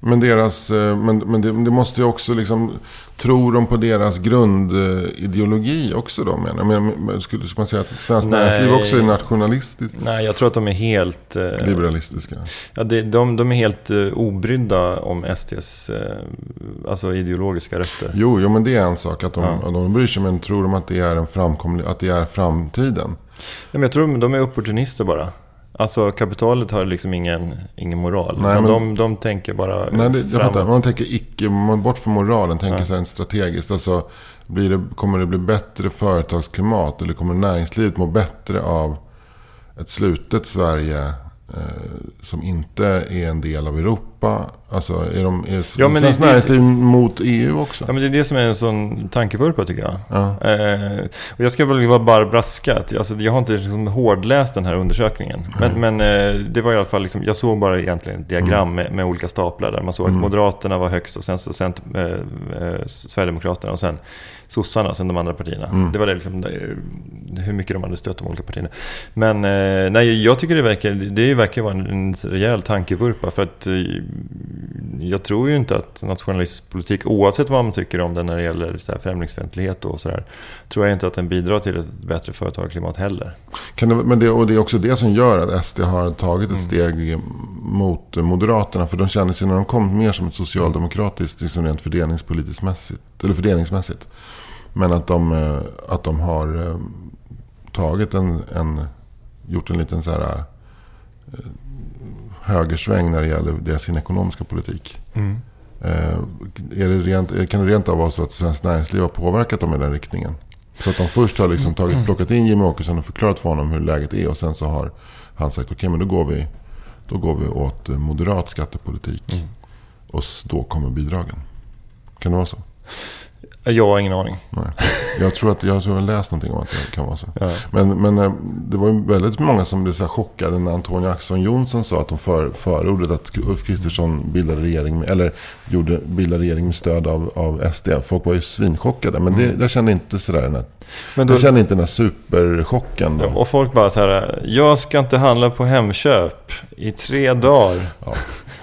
Speaker 2: Men, deras, eh, men, men det, det måste ju också liksom... Tror de på deras grundideologi också då? Menar? Men, skulle, skulle man säga att Svenskt. Näringsliv också är nationalistiskt?
Speaker 1: Nej, jag tror att de är helt... eh,
Speaker 2: Liberalistiska?
Speaker 1: Ja, det, de, de är helt uh, obrydda om SDs eh, alltså ideologiska rötter.
Speaker 2: Jo, jo, men det är en sak att de,
Speaker 1: Ja.
Speaker 2: att de bryr sig. Men tror de att det är, en framkomlig, att det är framtiden?
Speaker 1: Ja, men jag tror de är opportunister bara. Alltså kapitalet har liksom ingen, ingen moral.
Speaker 2: Nej,
Speaker 1: men de, de tänker bara
Speaker 2: Nej, det, jag
Speaker 1: framåt.
Speaker 2: fattar. Man tänker icke, man bort från moralen, tänker
Speaker 1: Ja.
Speaker 2: sig strategiskt. Alltså, blir det, kommer det bli bättre företagsklimat? Eller kommer näringslivet må bättre av ett slutet Sverige eh, som inte är en del av Europa? Alltså, är, de, är
Speaker 1: Ja, men
Speaker 2: svenskt näringsliv mot EU också?
Speaker 1: Ja, men det är det som är en sån tankevurpa tycker jag.
Speaker 2: Ja.
Speaker 1: Eh, och jag ska väl vara bara braska. att- Alltså, jag har inte liksom hårdläst den här undersökningen. Men, men eh, det var i alla fall liksom, jag såg bara egentligen ett diagram med, med olika staplar där man såg att Moderaterna var högst och sen så sen, eh, eh, Sverigedemokraterna och sen sossarna, sen de andra partierna. Det var det liksom, hur mycket de hade stött de olika partierna. Men eh, nej, jag tycker det verkar, det verkar vara en, en rejäl tankevurpa. För att eh, jag tror ju inte att nationalistpolitik, oavsett vad man tycker om den när det gäller så här främlingsfientlighet och sådär, tror jag inte att den bidrar till ett bättre företagarklimat heller.
Speaker 2: Kan det, men det, och det är också det som gör att SD har tagit
Speaker 1: Mm.
Speaker 2: ett steg mot Moderaterna. För de känner sig när de kom mer som ett socialdemokratiskt, liksom rent fördelningspolitiskt mässigt, eller fördelningsmässigt. Men att de, eh, att de har eh, tagit en, en, gjort en liten så här eh, högersväng när det gäller det, sin ekonomiska politik. Eh, är det rent, kan det rent av vara så att Svenskt Näringsliv har påverkat dem i den riktningen? Så att de först har liksom tagit, plockat in Jimmy Åkesson och förklarat för honom hur läget är. Och sen så har han sagt okej men då går vi, då går vi åt eh, moderat skattepolitik. Och s- då kommer bidragen. Kan det vara så?
Speaker 1: Jag har ingen aning.
Speaker 2: Nej. Jag tror att jag har läst någonting om att det kan vara så.
Speaker 1: Ja.
Speaker 2: Men, men eh, det var ju väldigt många som blev så chockade när Antonija Ax:son Johnson sa att de för, förordade att Ulf Kristersson bildade regering, eller gjorde, bildade regering med stöd av, av SD. Folk var ju svinchockade. Men det, jag kände inte sådär den här,
Speaker 1: Men då,
Speaker 2: jag kände inte den här superchocken. Då.
Speaker 1: och folk bara så här, jag ska inte handla på Hemköp i tre dagar.
Speaker 2: Ja.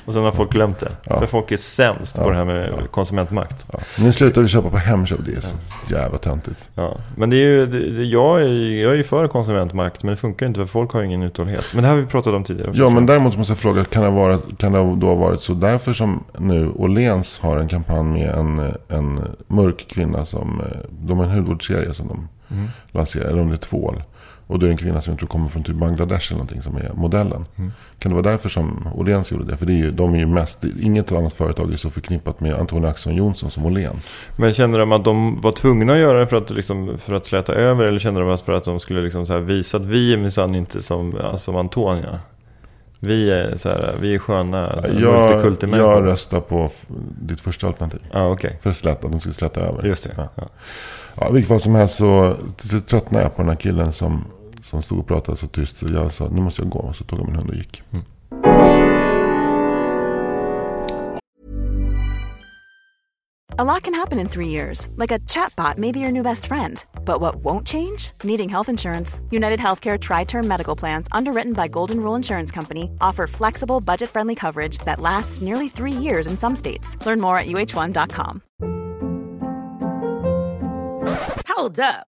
Speaker 1: Och sen har folk glömt det.
Speaker 2: Ja.
Speaker 1: För folk är sämst på det här med konsumentmakt.
Speaker 2: Nu slutar vi köpa på Hemköp. Det är så jävla töntigt.
Speaker 1: Ja, men det är ju, det, jag, är, jag är ju för konsumentmakt, men det funkar inte för folk har ju ingen uthållighet. Men det här har vi pratat om tidigare.
Speaker 2: Ja, men däremot måste jag fråga, kan det, vara, kan det då ha varit så därför som nu Åhléns har en kampanj med en, en mörk kvinna som, de har en hudvårdsserie som de
Speaker 1: Mm.
Speaker 2: lanserar, eller om det är tvål. Och då är det en kvinna som jag tror kommer från typ Bangladesh eller någonting som är modellen.
Speaker 1: Mm.
Speaker 2: Kan det vara därför som Åhléns gjorde det? För det är ju, de är ju mest, inget annat företag är så förknippat med Antonija Ax:son Johnson som Åhléns.
Speaker 1: Men känner de att de var tvungna att göra det för att, liksom, för att släta över? Eller kände de att för att de skulle liksom visa att vi är minsann inte som, som Antonia? Vi är, så här, vi är sköna
Speaker 2: Jag, jag röstar på ditt första alternativ.
Speaker 1: Ja, okej.
Speaker 2: För släta, att de ska släta över.
Speaker 1: Just det.
Speaker 2: Ja.
Speaker 1: Ja.
Speaker 2: Ja, i vilket fall som helst så tröttnade jag på den här killen som, som stod och pratade så tyst. Så jag sa, nu måste jag gå. Och så tog jag min hund och gick.
Speaker 3: A lot can happen in three years, like a chatbot may be your new best friend. But what won't change? Needing health insurance. United Healthcare Tri Term Medical Plans, underwritten by Golden Rule Insurance Company, offer flexible, budget friendly coverage that lasts nearly three years in some states. Learn more at uh1.com.
Speaker 4: Hold up.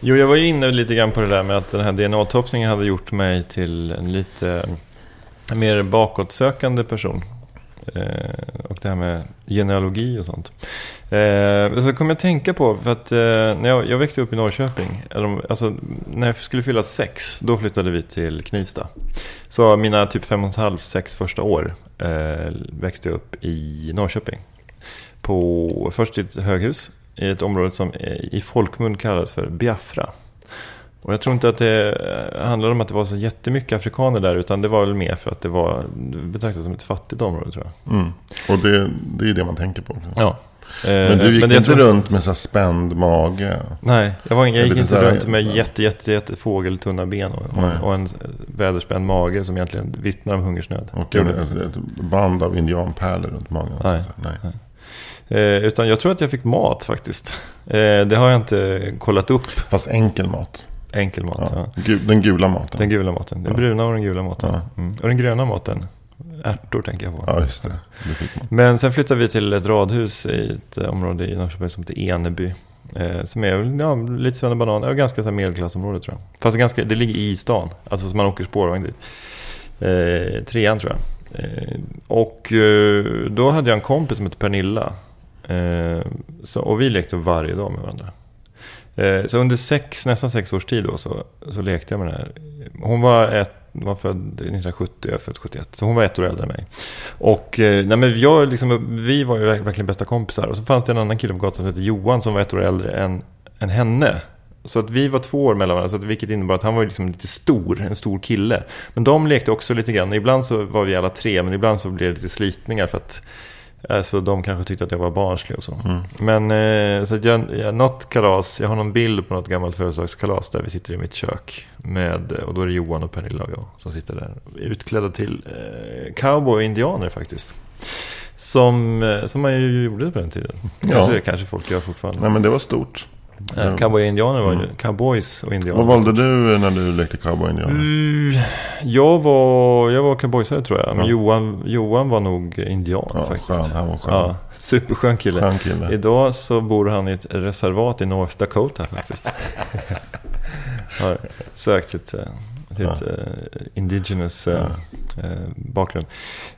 Speaker 1: Jo, jag var ju inne lite grann på det där med att den här DNA-topsningen hade gjort mig till en lite mer bakåtsökande person. Eh, och det här med genealogi och sånt. Eh, så kom jag att tänka på, för att eh, när jag, jag, växte upp i Norrköping, eller, alltså, när jag skulle fylla sex, då flyttade vi till Knivsta. Så mina typ fem och ett halvt, sex första år eh, växte jag upp i Norrköping. På, först i ett höghus i ett område som i folkmun kallades för Biafra. Och jag tror inte att det handlade om att det var så jättemycket afrikaner där, utan det var väl mer för att det var betraktat som ett fattigt område tror jag.
Speaker 2: Mm. Och det, det är det man tänker på.
Speaker 1: Ja.
Speaker 2: Men du gick men inte tror... runt med så spänd mage?
Speaker 1: Nej, jag, var, jag gick inte här... runt med jätte, jätte, jätte fågeltunna ben och, och, en väderspänd mage som egentligen vittnar om hungersnöd.
Speaker 2: Och ett, ett band av indianpärlor runt magen?
Speaker 1: Nej. Nej. Nej. Eh, utan jag tror att jag fick mat faktiskt. Eh, det har jag inte kollat upp.
Speaker 2: Fast enkel mat?
Speaker 1: Enkel mat, ja.
Speaker 2: ja. Den gula maten?
Speaker 1: Den gula maten. Den bruna och den gula maten. Ja. Mm. Och den gröna maten. Ärtor tänker jag på.
Speaker 2: Ja, just det.
Speaker 1: det Men sen flyttade vi till ett radhus i ett område i Norrköping som heter Eneby. Eh, som är ja, lite svennebanan, ja, ganska så medelklassområde tror jag. Fast ganska, det ligger i stan, alltså så man åker spårvagn dit. Eh, trean tror jag. Eh, och eh, då hade jag en kompis som hette Pernilla. Eh, så, och vi lekte varje dag med varandra. Eh, så under sex, nästan sex års tid då, så, så lekte jag med den här. Hon var, ett, var född 1970, jag är född 71. Så hon var ett år äldre än mig. Och eh, nej, men jag, liksom, vi var ju verkligen bästa kompisar. Och så fanns det en annan kille på gatan som hette Johan som var ett år äldre än, än henne. Så att vi var två år mellan varandra, så att, vilket innebar att han var liksom lite stor, en stor kille. Men de lekte också lite grann. Ibland så var vi alla tre, men ibland så blev det lite slitningar för att Alltså de kanske tyckte att jag var barnslig och så. Mm. Men eh, så att jag, jag, något kalas, jag har någon bild på något gammalt födelsedagskalas där vi sitter i mitt kök. Med, och då är det Johan och Pernilla och jag som sitter där. Utklädda till eh, cowboy och indianer faktiskt. Som, eh, som man ju gjorde på den tiden. Ja. Kanske, kanske folk gör fortfarande.
Speaker 2: Nej men det var stort.
Speaker 1: Ja, cowboy och indianer var ju mm. cowboys och indianer.
Speaker 2: Vad valde du när du lekte cowboy och indianer? Mm,
Speaker 1: jag var, jag var cowboysare tror jag. Men ja. Johan, Johan var nog indian ja, faktiskt.
Speaker 2: Skön, han var skön.
Speaker 1: Ja, superskön kille.
Speaker 2: Skön kille.
Speaker 1: Idag så bor han i ett reservat i North Dakota faktiskt. [LAUGHS] har sökt sitt, eh, sitt ja. uh, indigenous uh, uh, bakgrund.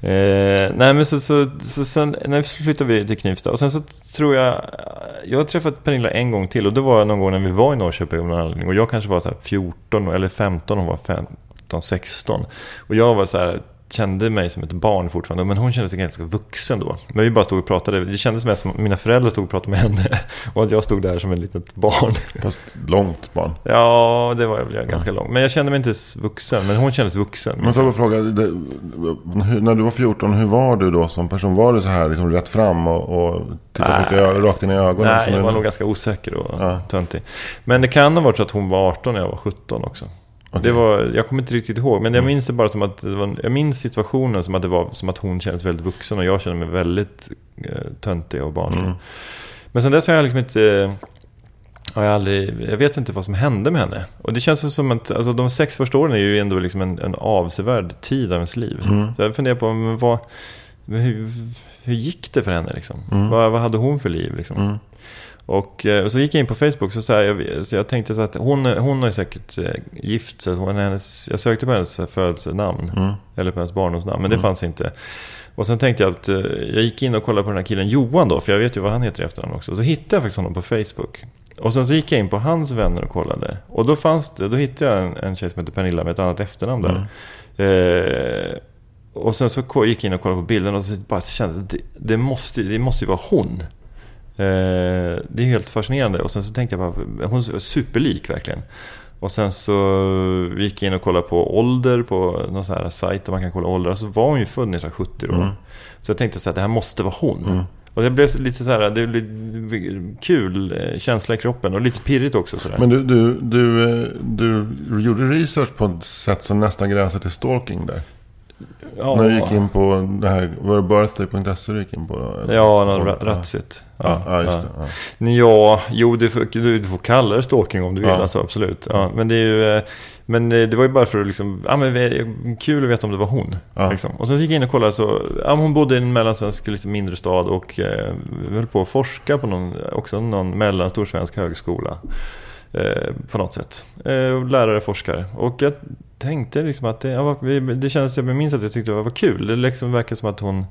Speaker 1: nej men så, så, så sen när flyttade vi till Knivsta och sen så tror jag jag har träffat Pernilla en gång till och det var någon gång när vi var i Norrköping av någon anledning. Och jag kanske var så 14 eller 15 och hon var 15, 16. Och jag var så här, kände mig som ett barn fortfarande, men hon kände sig ganska vuxen då. Men vi bara stod och pratade. Det kändes mest som att mina föräldrar stod och pratade med henne [LAUGHS] och att jag stod där som ett litet barn. [LAUGHS]
Speaker 2: Fast långt barn.
Speaker 1: Ja, det var jag ganska ja. långt. Men jag kände mig inte vuxen, men hon kändes vuxen.
Speaker 2: Men så fråga, när du var 14, hur var du då som person? Var du så här liksom rätt fram och, och tittade rakt in i ögonen?
Speaker 1: Nej, jag var nog ganska osäker och ja. töntig. Men det kan ha varit så att hon var 18 när jag var 17 också. Okay. Det var, jag kommer inte riktigt ihåg, men jag mm. minns det bara som att var, jag minns situationen som att det var som att hon kändes väldigt vuxen och jag kände mig väldigt eh, töntig och barnslig. Mm. Men sen dess har jag liksom inte... Eh, har jag, aldrig, jag vet inte vad som hände med henne. Och det känns som att alltså, de sex första åren är ju ändå liksom en, en avsevärd tid av ens liv. Mm. Så jag funderar på, men vad, hur, hur gick det för henne? Liksom? Mm. Vad, vad hade hon för liv? Liksom? Och, eh, och, så gick jag in på Facebook så, så, här, jag, så jag tänkte så att hon, hon har säkert eh, gift sig. Hennes, jag sökte på hennes födelsenamn. Mm. Eller på hennes barndomsnamn. Men det mm. fanns inte. Och sen tänkte jag att eh, jag gick in och kollade på den här killen Johan då. För jag vet ju vad han heter i efternamn också. Så hittade jag faktiskt honom på Facebook. Och sen så gick jag in på hans vänner och kollade. Och då, fanns det, då hittade jag en, en tjej som heter Pernilla med ett annat efternamn där. Mm. Eh, och sen så gick jag in och kollade på bilden och så bara kände det, det, måste, det måste ju vara hon. Eh, det är helt fascinerande. Och sen så tänkte jag bara, hon är superlik verkligen. Och sen så gick jag in och kollade på ålder på någon sån här sajt där man kan kolla ålder. Så var hon ju född 1970 då.
Speaker 2: Mm.
Speaker 1: Så jag tänkte så här, det här måste vara hon.
Speaker 2: Mm.
Speaker 1: Och det blev lite så här, det blev kul eh, känsla i kroppen och lite pirrigt också sådär.
Speaker 2: Men du, du, du, eh, du gjorde research på ett sätt som nästan gränsar till stalking där.
Speaker 1: Ja,
Speaker 2: När du gick in på det här, var det birthday.se du gick in på då? eller?
Speaker 1: Ja, något ratsigt.
Speaker 2: Ja, ja, just det. Ja.
Speaker 1: Ja, jo, du får, du, får kalla det stalking om du vill,
Speaker 2: Ja.
Speaker 1: alltså, absolut. Ja, men det är ju... eh, Men eh, det var ju bara för att liksom, ja men kul att veta om det var hon. Liksom. Och sen gick jag in och kollade så, ja hon bodde i en mellansvensk liksom, mindre stad och eh, höll på att forska på någon, också någon mellanstor svensk högskola. Eh, på något sätt. Eh, lärare, forskare. Och jag tänkte liksom att det, ja, det kändes, jag minns att jag tyckte det var kul. Det liksom verkar som att hon,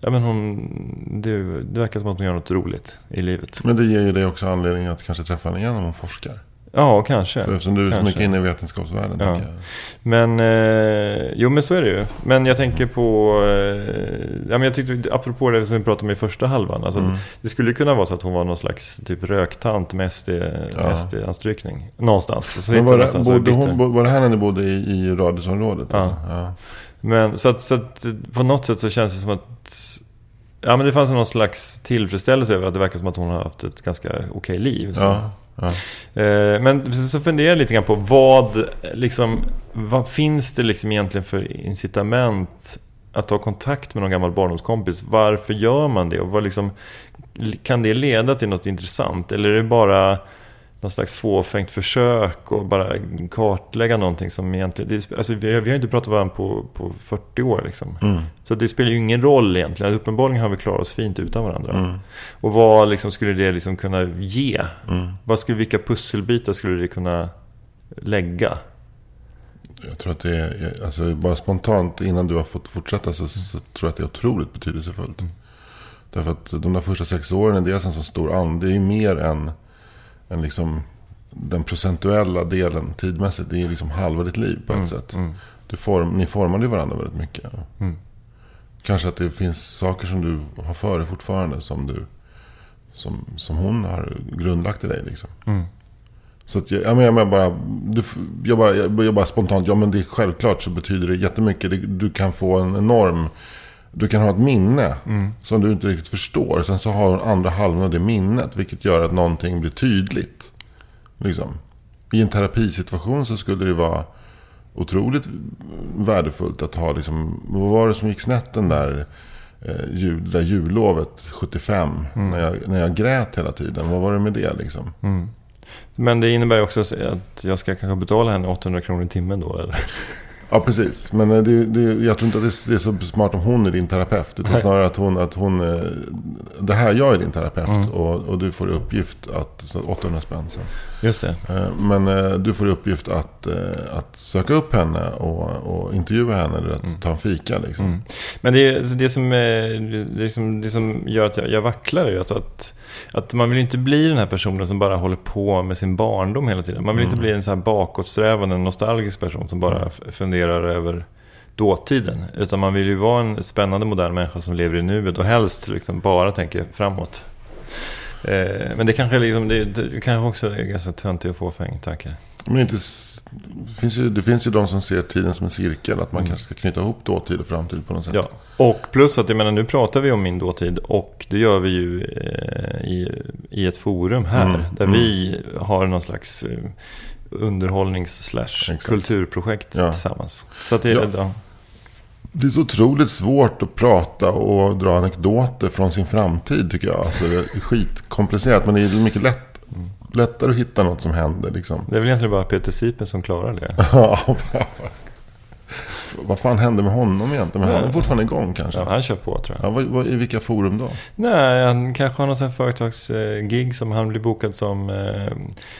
Speaker 1: ja men hon, det, det verkar som att hon gör något roligt i livet.
Speaker 2: Men det ger ju dig också anledning att kanske träffa henne igen om hon forskar.
Speaker 1: Ja, kanske.
Speaker 2: För eftersom du är så mycket inne i vetenskapsvärlden.
Speaker 1: Ja. Men, eh, jo men så är det ju. Men jag tänker på, eh, ja men jag tyckte, apropå det som vi pratade om i första halvan. Alltså,
Speaker 2: Mm.
Speaker 1: Det skulle kunna vara så att hon var någon slags typ röktant med SD,
Speaker 2: Ja.
Speaker 1: SD-anstrykning. Någonstans. Så
Speaker 2: Men var, det, bodde hon, var det här när ni bodde i, i radhusområdet?
Speaker 1: Ja.
Speaker 2: Alltså? Ja.
Speaker 1: Men så att, så att på något sätt så känns det som att Ja men det fanns någon slags tillfredsställelse över att det verkar som att hon har haft ett ganska okej liv. Så.
Speaker 2: Ja. Ja.
Speaker 1: Eh, men så funderar jag lite grann på vad, liksom, vad finns det liksom egentligen för incitament att ta kontakt med någon gammal barndomskompis? Varför gör man det? Och vad liksom, kan det leda till något intressant? Eller är det bara någon slags fåfängt försök och bara kartlägga någonting som egentligen... Det, alltså, vi, har, vi har inte pratat med varandra på, på 40 år liksom.
Speaker 2: Mm.
Speaker 1: Så det spelar ju ingen roll egentligen. Uppenbarligen har vi klarat oss fint utan varandra.
Speaker 2: Mm.
Speaker 1: Och vad liksom skulle det liksom kunna ge?
Speaker 2: Mm.
Speaker 1: Vad skulle, vilka pusselbitar skulle det kunna lägga?
Speaker 2: Jag tror att det är, alltså bara spontant innan du har fått fortsätta så, så tror jag att det är otroligt betydelsefullt. Därför att de där första sex åren är dels en så stor and. Det är ju mer än, än liksom den procentuella delen tidmässigt. Det är liksom halva ditt liv på ett sätt. Du form, ni formade ju varandra väldigt mycket. Kanske att det finns saker som du har för dig fortfarande som, du, som, som hon har grundlagt i dig. Liksom. Så att jag, jag, menar, bara, du, jag, bara, jag, jag bara spontant, ja men det är självklart så betyder det jättemycket. Det, du kan få en enorm, du kan ha ett minne som du inte riktigt förstår. Sen så har den andra halvan av det minnet, vilket gör att någonting blir tydligt. Liksom. I en terapisituation så skulle det vara otroligt värdefullt att ha, liksom, vad var det som gick snett den där, eh, jul, det där jullovet 75? När, jag, när jag grät hela tiden, vad var det med det liksom?
Speaker 1: Men det innebär också att jag ska kanske betala henne 800 kronor i timmen då eller?
Speaker 2: Ja, precis. Men eh, det, det, jag tror inte att det är- så smart om hon är din terapeut. Utan
Speaker 1: Nej.
Speaker 2: snarare att hon, att hon... eh, Det här, jag är din terapeut och, och du får i uppgift att... Så 800 spänn sen.
Speaker 1: Just det.
Speaker 2: Eh, Men eh, du får i uppgift att, eh, att söka upp henne och, och intervjua henne. Eller att ta en fika liksom.
Speaker 1: Mm. Men det, det, som, det, som, det som gör att jag, jag vacklar är ju att, att, att man vill inte bli den här personen som bara håller på med sin barndom hela tiden. Man vill inte bli en så här bakåtsträvande, nostalgisk person som bara f- funderar över dåtiden. Utan man vill ju vara en spännande modern människa som lever i nuet och helst liksom bara tänker framåt. Eh, men det kanske, liksom, det, det kanske också är ganska töntig och fåfäng tanke.
Speaker 2: Men inte, det, finns ju, det finns ju de som ser tiden som en cirkel. Att man kanske ska knyta ihop dåtid och framtid på något sätt.
Speaker 1: Mm. Ja, och plus att jag menar nu pratar vi om min dåtid och det gör vi ju eh, i, i ett forum här
Speaker 2: Mm,
Speaker 1: där
Speaker 2: mm.
Speaker 1: vi har någon slags eh, underhållnings slash kulturprojekt
Speaker 2: Ja.
Speaker 1: tillsammans. Så att det,
Speaker 2: Ja.
Speaker 1: ja.
Speaker 2: Det är så otroligt svårt att prata och dra anekdoter från sin framtid tycker jag. Alltså, det är skitkomplicerat men det är mycket lätt, lättare att hitta något som händer. Liksom.
Speaker 1: det är väl egentligen bara Peter Sipen som klarar det. [LAUGHS]
Speaker 2: Ja, Vad fan hände med honom egentligen? Men han är fortfarande igång kanske.
Speaker 1: Ja, han kör på tror jag.
Speaker 2: Ja, vad, vad, I vilka forum då?
Speaker 1: Nej, han kanske har någon sån företagsgig som han blir bokad som. Eh,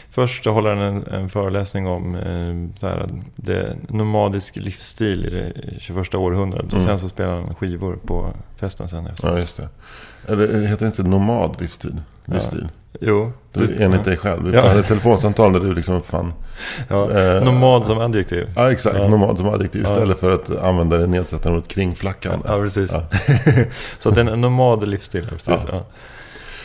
Speaker 1: först håller han en, en föreläsning om eh, så här, det nomadisk livsstil i det 21 århundradet. Och sen så spelar han skivor på festen sen efter.
Speaker 2: Ja, just det. Eller heter det inte nomad livsstil? livsstil?
Speaker 1: Jo,
Speaker 2: Du,
Speaker 1: du-
Speaker 2: enligt dig själv. Vi
Speaker 1: Ja.
Speaker 2: hade ett telefonsamtal där du liksom uppfann.
Speaker 1: ja,
Speaker 2: Eh,
Speaker 1: nomad som adjektiv.
Speaker 2: Ja, exakt.
Speaker 1: Ja.
Speaker 2: Nomad som adjektiv. Istället för att använda det nedsättande ordet kringflackande.
Speaker 1: Ja, precis.
Speaker 2: Ja. [LAUGHS]
Speaker 1: så att det är en nomad livsstil, ja, precis. Ja.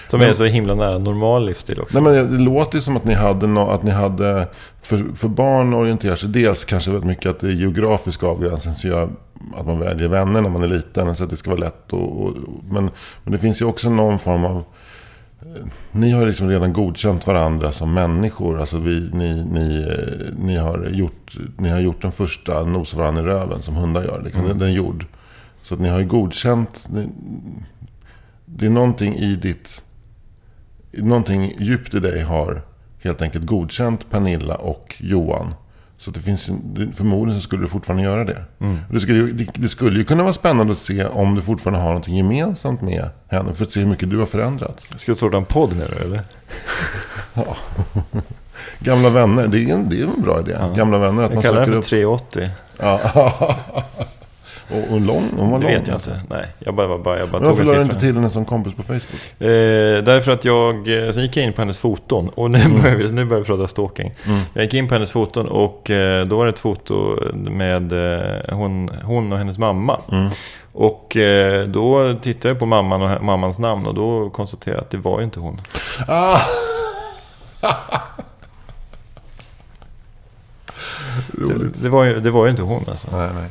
Speaker 1: Som
Speaker 2: Men-
Speaker 1: är så himla nära normal livsstil också.
Speaker 2: Nej, men det låter ju som att ni hade, nå- att ni hade för, för barn orienterar sig dels kanske väldigt mycket att det är geografisk avgränsning som gör att man väljer vänner när man är liten. Så att det ska vara lätt. Och, och, men, men det finns ju också någon form av... Ni har liksom redan godkänt varandra som människor. Alltså vi, ni, ni, eh, ni, har gjort, ni har gjort den första nos varandra i röven som hundar gör. Liksom. Den, den är gjord. Så att ni har ju godkänt... ni- Det är någonting i ditt någonting djupt i dig har helt enkelt godkänt Pernilla och Johan. Så det finns förmodligen så skulle du fortfarande göra det. Det, skulle, det, det skulle ju kunna vara spännande att se om du fortfarande har någonting gemensamt med henne. För att se hur mycket du har förändrats.
Speaker 1: Ska du starta en podd med det eller? [LAUGHS]
Speaker 2: Gamla vänner, det är en, det är en bra idé. Gamla vänner, att man
Speaker 1: Jag kallar
Speaker 2: söker
Speaker 1: den för 380.
Speaker 2: Ja. [LAUGHS] och, och lång, hon var
Speaker 1: Det
Speaker 2: lång.
Speaker 1: vet jag
Speaker 2: alltså.
Speaker 1: inte. Nej, jag bara, bara, jag bara
Speaker 2: Men
Speaker 1: tog
Speaker 2: varför la du inte till henne som kompis på Facebook?
Speaker 1: Eh, därför att jag, eh, sen gick jag in på hennes foton och nu börjar vi, nu börjar vi prata stalking. Jag gick in på hennes foton och eh, då var det ett foto med eh, hon, hon och hennes mamma. Och eh, då tittade jag på mamman och mammans namn och då konstaterade jag att det var ju inte hon.
Speaker 2: Ah!
Speaker 1: Det, det, var, ju, det var ju inte hon alltså.
Speaker 2: Nej, nej.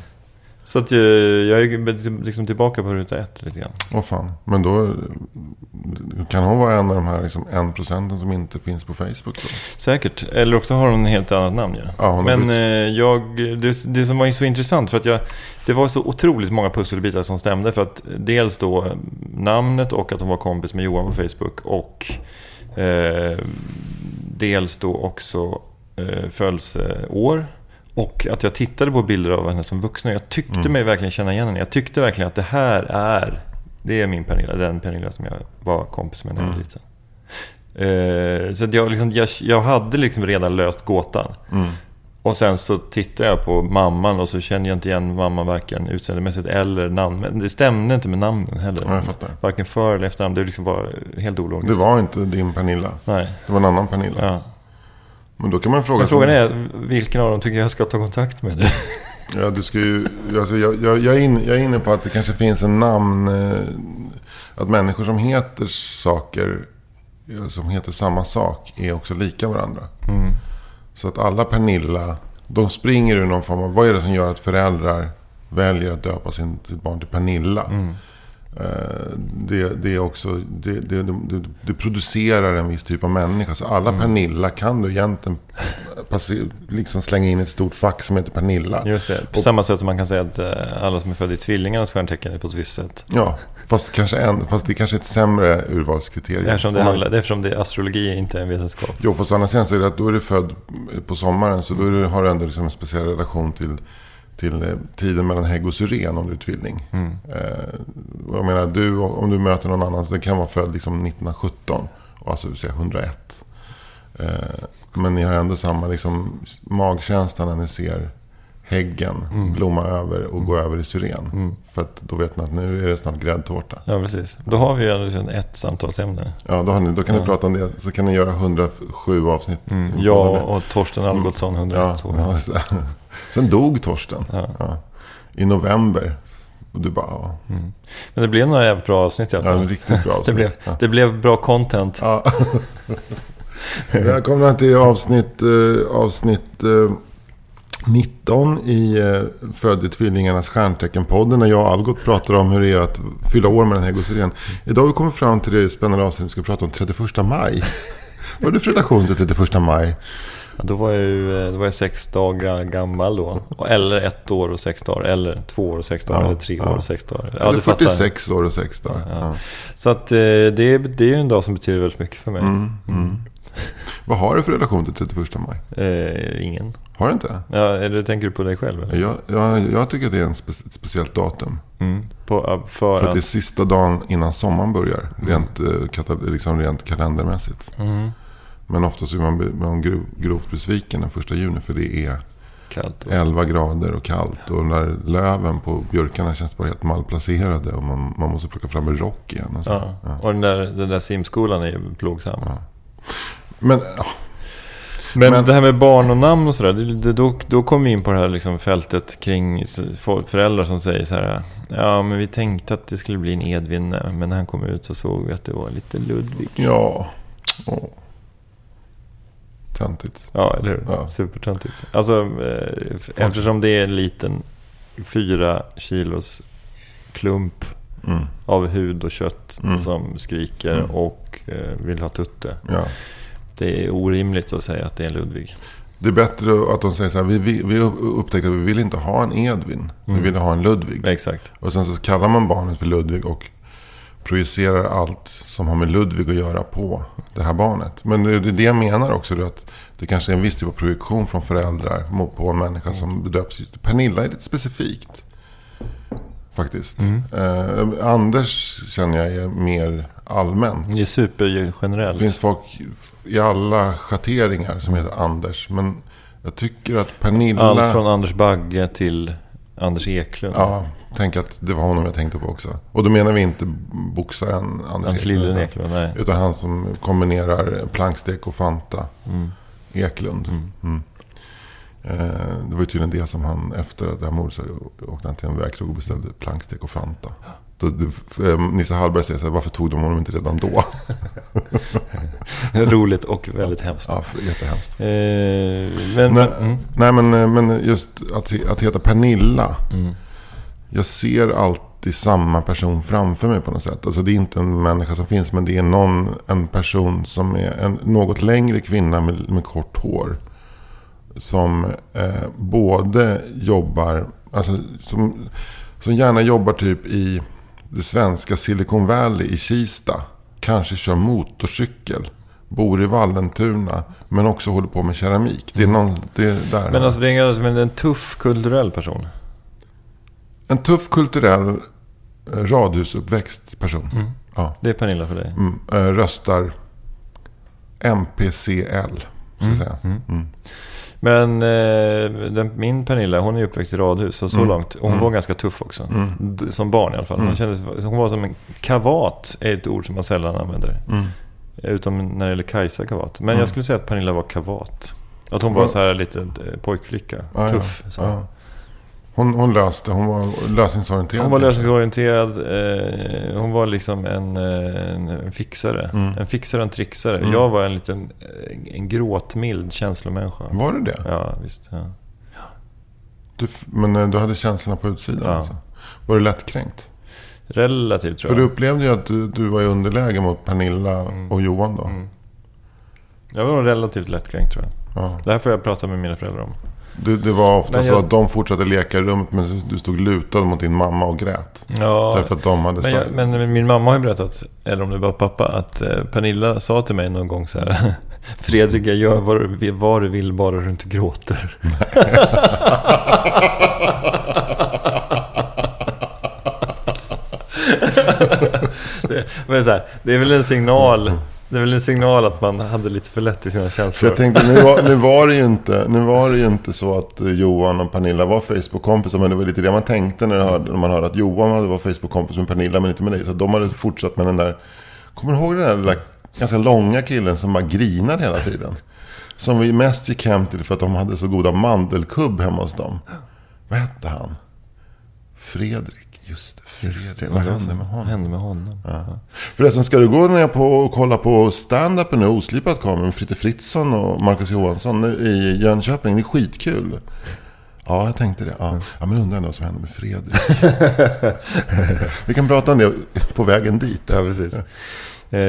Speaker 1: Så att eh, jag är liksom tillbaka på ruta ett lite grann.
Speaker 2: Åh fan. Men då kan hon vara en av de här liksom, en procenten som inte finns på Facebook. Då?
Speaker 1: Säkert. Eller också har hon en helt annat namn ja.
Speaker 2: Ja,
Speaker 1: Men eh, jag, det, det som var så intressant för att jag, det var så otroligt många pusselbitar som stämde. För att dels då eh, namnet och att hon var kompis med Johan på Facebook. Och eh, dels då också eh, födelseår. Och att jag tittade på bilder av henne som vuxen. och Jag tyckte
Speaker 2: Mm.
Speaker 1: mig verkligen känna igen henne. Jag tyckte verkligen att det här är, det är min Pernilla. Den Pernilla som jag var kompis med när jag var
Speaker 2: Mm.
Speaker 1: liten. Eh, så jag, liksom, jag, jag hade liksom redan löst gåtan.
Speaker 2: Mm.
Speaker 1: Och sen så tittade jag på mamman och så kände jag inte igen mamman varken utseendemässigt eller namn. Men det stämde inte med namnen heller.
Speaker 2: Ja, jag fattar.
Speaker 1: Varken för eller efternamn. Det liksom var helt ologiskt.
Speaker 2: Det var inte din Pernilla.
Speaker 1: Nej.
Speaker 2: Det var en annan Pernilla.
Speaker 1: Ja.
Speaker 2: Men då kan man fråga
Speaker 1: Men
Speaker 2: sig-
Speaker 1: frågan är, vilken av dem tycker jag ska ta kontakt med? [LAUGHS]
Speaker 2: Ja, du ska ju, alltså jag, jag, jag, är in, jag är inne på att det kanske finns en namn... Eh, att människor som heter saker, som heter samma sak, är också lika varandra. Så att alla Pernilla, de springer ur någon form av... Vad är det som gör att föräldrar väljer att döpa sin, sitt barn till Pernilla? Eh, Det, det är också... Det, det, det, producerar en viss typ av människa. Så alla Pernilla kan du egentligen liksom slänga in i ett stort fack som heter Pernilla.
Speaker 1: Just det. På samma sätt som man kan säga att eh, alla som är födda i tvillingarnas stjärntecken är på ett visst sätt.
Speaker 2: Ja, fast, kanske en, fast det är kanske är ett sämre urvalskriterium.
Speaker 1: Eftersom det, handlar, eftersom det, astrologi inte är en vetenskap.
Speaker 2: Jo, fast å andra sidan så är det att då är du född på sommaren. Så då är du, har du ändå liksom en speciell relation till, till eh, tiden mellan hägg och syren om du är tvilling. Eh, och jag menar, du, om du möter någon annan, så det kan vara född liksom 1917. och Alltså vill säga 101. Eh, men ni har ändå samma liksom, magkänsla när ni ser häggen blomma över och gå över i syren. För att då vet ni att nu är det snart gräddtårta.
Speaker 1: Ja, precis. Då har vi ju liksom ett samtalsämne.
Speaker 2: Ja, då, har ni, då kan ni prata om det. Så kan ni göra 107 avsnitt.
Speaker 1: Jag och Torsten Algotsson, 101
Speaker 2: Ja,
Speaker 1: år.
Speaker 2: ja, så- [LAUGHS] Sen dog Torsten.
Speaker 1: Ja.
Speaker 2: Ja. I november. Och du bara, ja.
Speaker 1: Men det blev några jävligt bra avsnitt i alla
Speaker 2: Ja,
Speaker 1: fall.
Speaker 2: en riktigt bra [LAUGHS]
Speaker 1: det,
Speaker 2: avsnitt.
Speaker 1: blev,
Speaker 2: Ja.
Speaker 1: det blev bra content.
Speaker 2: Ja. [LAUGHS] Välkomna till avsnitt, eh, avsnitt eh, 19 i eh, Född i tvillingarnas stjärntecken-podden. När jag och Algot pratar om hur det är att fylla år med den här gosserien. Idag har vi kommit fram till det spännande avsnittet. Vi ska prata om 31 maj. [LAUGHS] Vad är det för relation till 31 maj?
Speaker 1: Ja, Då var jag ju eh, då var jag sex dagar gammal då. Eller ett år och sex dagar. Eller två år och sex dagar.
Speaker 2: Ja,
Speaker 1: eller tre
Speaker 2: ja.
Speaker 1: år och sex dagar. Ja,
Speaker 2: Eller
Speaker 1: du fattar.
Speaker 2: 46 år och 6 dagar.
Speaker 1: Så att eh, det, det är ju en dag som betyder väldigt mycket för mig.
Speaker 2: Mm. Vad har du för relation till 31 maj?
Speaker 1: Eh, ingen.
Speaker 2: Har du inte?
Speaker 1: Ja, eller tänker du på dig själv? Eller?
Speaker 2: Jag, jag, jag tycker att det är en spe, ett speciellt datum.
Speaker 1: Mm. På, ja, för,
Speaker 2: För att det är sista dagen innan sommaren börjar. Rent, eh, liksom rent kalendermässigt.
Speaker 1: Mm.
Speaker 2: Men ofta så är man, man grov, grovt besviken den första juni. För det är
Speaker 1: Kallt. Och...
Speaker 2: 11 grader och kallt. Och de där löven på björkarna känns bara helt malplacerade. Och man, man måste plocka fram en rock igen. Och så.
Speaker 1: Ja. Och den där, den där simskolan är ju plågsam.
Speaker 2: Men ja.
Speaker 1: Men,
Speaker 2: Men-
Speaker 1: det här med barn och namn och sådär, det, det, då, då kommer vi in på det här liksom fältet kring föräldrar som säger så här. Ja, men vi tänkte att det skulle bli en Edvin, men när han kom ut så såg vi att det var lite Ludvig.
Speaker 2: Ja. Åh. Töntigt.
Speaker 1: Ja, eller hur?
Speaker 2: Ja.
Speaker 1: Supertöntigt. Alltså, eh, eftersom det är en liten fyra kilos klump
Speaker 2: Mm.
Speaker 1: av hud och kött
Speaker 2: Mm.
Speaker 1: som skriker
Speaker 2: Mm.
Speaker 1: och eh, vill ha tutte.
Speaker 2: Ja.
Speaker 1: Det är orimligt att säga att det är en Ludvig.
Speaker 2: Det är bättre att de säger så här. Vi, vi, vi upptäckte att vi vill inte ha en Edvin. Vi
Speaker 1: Mm.
Speaker 2: ville ha en Ludvig.
Speaker 1: Exakt.
Speaker 2: Och sen så kallar man barnet för Ludvig och projicerar allt som har med Ludvig att göra på det här barnet. Men det är det jag menar också. Att det kanske är en viss typ av projektion från föräldrar på en människa som bedöps. just- Pernilla är lite specifikt. Faktiskt. Eh, Anders känner jag är mer allmänt.
Speaker 1: Det är supergenerellt.
Speaker 2: Det finns folk i alla schatteringar som heter Anders. Men jag tycker att Pernilla...
Speaker 1: Allt från Anders Bagge till Anders Eklund.
Speaker 2: Ja, tänk att det var honom jag tänkte på också. Och då menar vi inte boxaren Anders,
Speaker 1: Anders Lillen Eklund, nej.
Speaker 2: Utan han som kombinerar plankstek och Fanta.
Speaker 1: Mm.
Speaker 2: Eklund. Mm. Eh, det var ju tydligen det som han, efter det här mordet, åkte han till en vägkrog och beställde plankstek och Fanta. Då, eh, Nisse Hallberg säger så här, varför tog de honom inte redan då? [LAUGHS]
Speaker 1: Roligt och väldigt hemskt.
Speaker 2: ja, jättehemskt.
Speaker 1: Eh, men,
Speaker 2: Nej,
Speaker 1: mm,
Speaker 2: nej men, eh, men just att, att heta Pernilla.
Speaker 1: mm,
Speaker 2: Jag ser alltid samma person framför mig på något sätt. Alltså det är inte en människa som finns. Men det är någon, en person som är en något längre kvinna med, med kort hår. Som eh, både jobbar, alltså som, som gärna jobbar typ i det svenska Silicon Valley i Kista. Kanske kör motorcykel. Bor i Vallentuna. Men också håller på med keramik. Det är, någon, det är där.
Speaker 1: men alltså det är en, en, tuff kulturell person.
Speaker 2: En tuff kulturell eh, radhusuppväxt person.
Speaker 1: Mm.
Speaker 2: Ja.
Speaker 1: Det är Pernilla för dig.
Speaker 2: Mm, eh, röstar MPCL. Ska jag säga. Mm.
Speaker 1: Men eh, den, min Pernilla, hon är uppväxt i radhus. Så, så
Speaker 2: Mm.
Speaker 1: långt. Och hon
Speaker 2: Mm.
Speaker 1: var ganska tuff också.
Speaker 2: Mm.
Speaker 1: Som barn i alla fall. Hon,
Speaker 2: Mm.
Speaker 1: kändes, hon var som en kavat. är ett ord som man sällan använder.
Speaker 2: Mm.
Speaker 1: Utom när det gäller Kajsa kavat. Men
Speaker 2: Mm.
Speaker 1: jag skulle säga att Pernilla var kavat. Att hon var så här lite eh, pojkflicka.
Speaker 2: Ja,
Speaker 1: Tuff.
Speaker 2: Ja,
Speaker 1: Så.
Speaker 2: ja. Hon, hon löste, hon var lösningsorienterad.
Speaker 1: Hon var lösningsorienterad. Eh, hon var liksom en, eh, en, en fixare.
Speaker 2: Mm.
Speaker 1: En fixare och en trixare.
Speaker 2: Mm.
Speaker 1: Jag var en liten eh, en gråtmild känslomänniska.
Speaker 2: Var du det?
Speaker 1: Ja, visst. Ja.
Speaker 2: Du, men eh, du hade känslorna på utsidan
Speaker 1: Ja.
Speaker 2: alltså? Var du lättkränkt?
Speaker 1: Relativt tror
Speaker 2: För
Speaker 1: jag.
Speaker 2: du upplevde ju att du, du var i underläge mot Pernilla
Speaker 1: Mm.
Speaker 2: och Johan då.
Speaker 1: Mm. Jag var nog relativt lättkränkt tror jag.
Speaker 2: Ja.
Speaker 1: Det här får jag prata med mina föräldrar om.
Speaker 2: Du, det var ofta
Speaker 1: Men
Speaker 2: så
Speaker 1: jag-
Speaker 2: att de fortsatte leka i rummet men du stod lutad mot din mamma och grät.
Speaker 1: Ja,
Speaker 2: Därför att de hade
Speaker 1: men, jag, men min mamma har ju berättat, eller om det var pappa, att eh, Pernilla sa till mig någon gång så här. [LAUGHS] Fredrik, jag gör vad du, vill- vad du vill bara du inte gråter. [LAUGHS] [LAUGHS] det, men så här, det är väl en signal. Det är väl en signal att man hade lite för lätt i sina
Speaker 2: För
Speaker 1: känslor.
Speaker 2: jag tänkte, nu var, nu, var det ju inte, nu var det ju inte så att eh, Johan och Pernilla var Facebook-kompisar. Men det var lite det man tänkte när, hörde, när man hörde att Johan hade var Facebook-kompis med Pernilla, men inte med dig. Så de hade fortsatt med den där... Kommer du ihåg den där lilla, ganska långa killen som bara grinade hela tiden? Som vi mest gick hem till för att de hade så goda mandelkubb hemma hos dem. Vad hette han? Fredrik. Just det.
Speaker 1: Just det,
Speaker 2: Vad hände
Speaker 1: som
Speaker 2: med honom?
Speaker 1: hände med honom? Ja.
Speaker 2: Förresten, ska du gå ner på och kolla på stand-upen nu? Oslipat kommer med Fritte Fritzson och Marcus Johansson i Jönköping. Det är skitkul. Ja, jag tänkte det. Ja, ja men undrar ändå vad som hände med Fredrik. [LAUGHS] Vi kan prata om det på vägen dit.
Speaker 1: Ja, precis. Eh,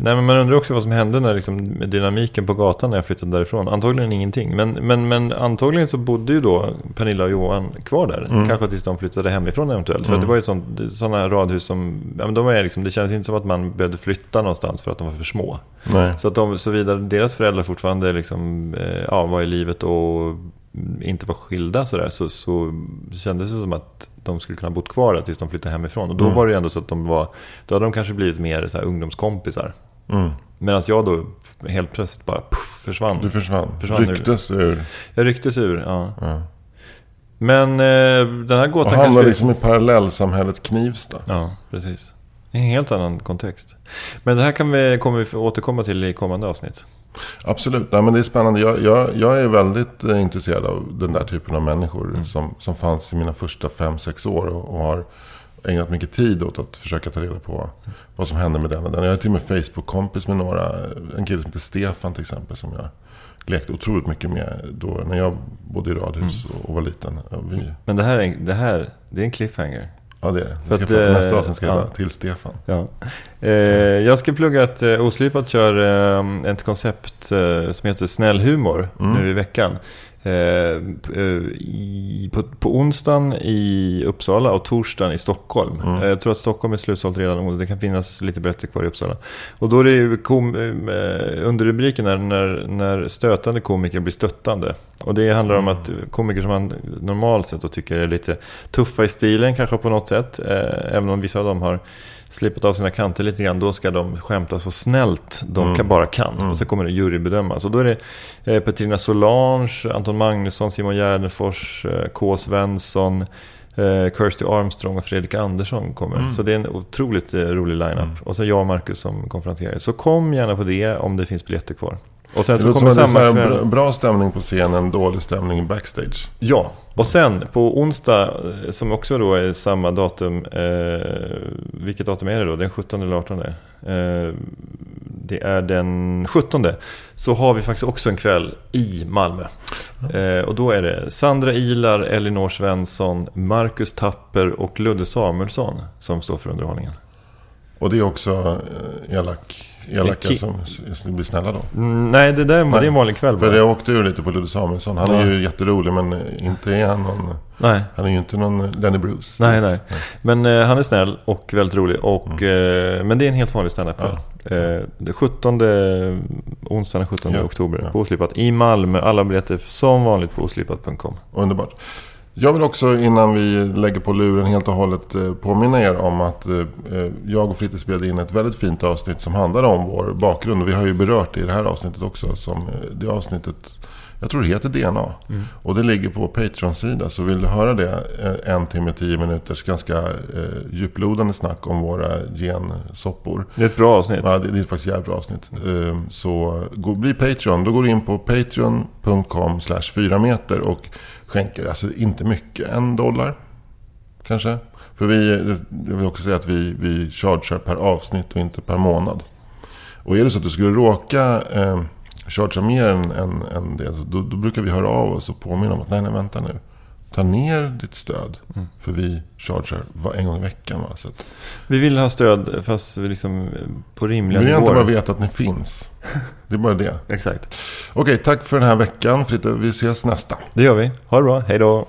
Speaker 1: nej, men man undrar också vad som hände när liksom, dynamiken på gatan när jag flyttade därifrån. Antagligen ingenting. Men, men, men antagligen så bodde ju då Pernilla och Johan kvar där.
Speaker 2: Mm.
Speaker 1: Kanske tills de flyttade hemifrån eventuellt. För
Speaker 2: Mm.
Speaker 1: att det var ju ett sånt, sådana radhus som... Ja, men de är liksom, det känns inte som att man behövde flytta någonstans för att de var för små.
Speaker 2: Nej.
Speaker 1: Så att de, såvida deras föräldrar fortfarande liksom, eh, ja, var i livet och inte var skilda sådär, så, så kändes det som att de skulle kunna bo kvar där tills de flyttade hemifrån. Och då
Speaker 2: Mm.
Speaker 1: var det ju ändå så att de var, då hade de kanske blivit mer så här, ungdomskompisar.
Speaker 2: Mm.
Speaker 1: Medan jag då helt plötsligt bara puff, försvann.
Speaker 2: Du försvann.
Speaker 1: Försvann ur-
Speaker 2: Rycktes ur.
Speaker 1: Jag rycktes ur, ja.
Speaker 2: Ja.
Speaker 1: Men eh, den här
Speaker 2: Och
Speaker 1: gåtan
Speaker 2: han var
Speaker 1: kanske...
Speaker 2: liksom i parallellsamhället Knivsta.
Speaker 1: Ja, precis. I en helt annan kontext. Men det här kan vi, kommer vi återkomma till i kommande avsnitt.
Speaker 2: Absolut, Nej, men det är spännande. Jag, jag, jag är väldigt eh, intresserad av den där typen av människor
Speaker 1: Mm.
Speaker 2: som, som fanns i mina första fem sex år och, och har ägnat mycket tid åt att försöka ta reda på vad som hände med den och den. Jag är till och med Facebook-kompis med några. En kille som heter Stefan till exempel som jag lekte otroligt mycket med då när jag bodde i radhus
Speaker 1: Mm.
Speaker 2: och, var liten. Vi,
Speaker 1: Men det här, är, det här det är en cliffhanger.
Speaker 2: Ja, det är det.
Speaker 1: För
Speaker 2: det
Speaker 1: att,
Speaker 2: ska,
Speaker 1: eh,
Speaker 2: nästa avsnitt ska jag
Speaker 1: ja.
Speaker 2: till Stefan.
Speaker 1: Ja. Eh, jag ska plugga att eh, Oslipat kör eh, ett koncept eh, som heter Snäll humor
Speaker 2: Mm.
Speaker 1: nu i veckan. Eh, eh, i, på, på onsdagen i Uppsala och torsdagen i Stockholm.
Speaker 2: Mm.
Speaker 1: Eh, jag tror att Stockholm är slutsålt redan och det kan finnas lite biljetter kvar i Uppsala. Och då är det ju kom, underrubriken är när, när stötande komiker blir stöttande. Och det handlar om att komiker som man normalt sett tycker är lite tuffa i stilen kanske på något sätt. Eh, även om vissa av dem har slipat av sina kanter lite grann. Då ska de skämta så snällt de
Speaker 2: Mm.
Speaker 1: kan, bara kan. Och så kommer det jurybedömas. Och då är det eh, Petrina Solange, Anton Magnusson, Simon Gärdenfors, eh, K. Svensson, eh, Kirsty Armstrong och Fredrik Andersson kommer.
Speaker 2: Mm.
Speaker 1: Så det är en otroligt eh, rolig line-up. Och så jag och Marcus som konferencier. Så kom gärna på det om det finns biljetter kvar. Och sen
Speaker 2: Det
Speaker 1: så kommer samma kväll...
Speaker 2: bra stämning på scenen, dålig stämning backstage.
Speaker 1: Ja, och sen på onsdag, eh, som också då är samma datum, eh, vilket datum är det då? Den 17 eller 18? Eh, det är den 17. Så har vi faktiskt också en kväll i Malmö. Eh, och då är det Sandra Ilar, Elinor Svensson, Marcus Tapper och Ludde Samuelsson som står för underhållningen.
Speaker 2: Och det är också eh, elak, elaka som blir snälla då.
Speaker 1: Mm, nej, det där det är en vanlig kväll
Speaker 2: För
Speaker 1: bara.
Speaker 2: jag åkte ur lite på Ludde Samuelsson. Han är
Speaker 1: Ja.
Speaker 2: ju jätterolig men inte är han någon...
Speaker 1: Nej.
Speaker 2: Han är ju inte någon Lenny Bruce.
Speaker 1: Nej, nej. Men eh, han är snäll och väldigt rolig. Och, eh, men det är en helt vanlig standup eh, Det 17, onsdagen den 17
Speaker 2: Ja,
Speaker 1: oktober
Speaker 2: ja.
Speaker 1: på Oslipat i Malmö. Alla biljetter som vanligt på oslipat.com.
Speaker 2: Underbart. Jag vill också innan vi lägger på luren helt och hållet eh, påminna er om att eh, eh, jag och Fritte spelade in ett väldigt fint avsnitt som handlar om vår bakgrund. Och vi har ju berört det i det här avsnittet också. Som det avsnittet, jag tror det heter DNA. Och det ligger på Patreon-sida. Så vill du höra det en timme, tio minuters ganska djuplodande snack om våra gensoppor.
Speaker 1: Det är ett bra avsnitt.
Speaker 2: Ja, det, det är faktiskt ett jävligt bra avsnitt. Ehm, Så gå, bli Patreon. Då går du in på patreon.com slash 4 meter och skänker, alltså inte mycket, en dollar kanske. För vi, jag vill också säga att vi, vi chargear per avsnitt och inte per månad. Och är det så att du skulle råka eh, chargea mer än, än, än det, då, då brukar vi höra av oss och påminna om att nej, nej, vänta nu. Ta ner ditt stöd. För vi chargear en gång i veckan. Va? Så att,
Speaker 1: Vi vill ha stöd fast vi liksom på
Speaker 2: vi
Speaker 1: rimliga
Speaker 2: vill inte bara
Speaker 1: nivåer.
Speaker 2: veta att ni finns. Det är bara det. [LAUGHS]
Speaker 1: Exakt.
Speaker 2: Okej, tack för den här veckan. Fritte, vi ses nästa.
Speaker 1: Det gör vi. Ha det bra. Hej då.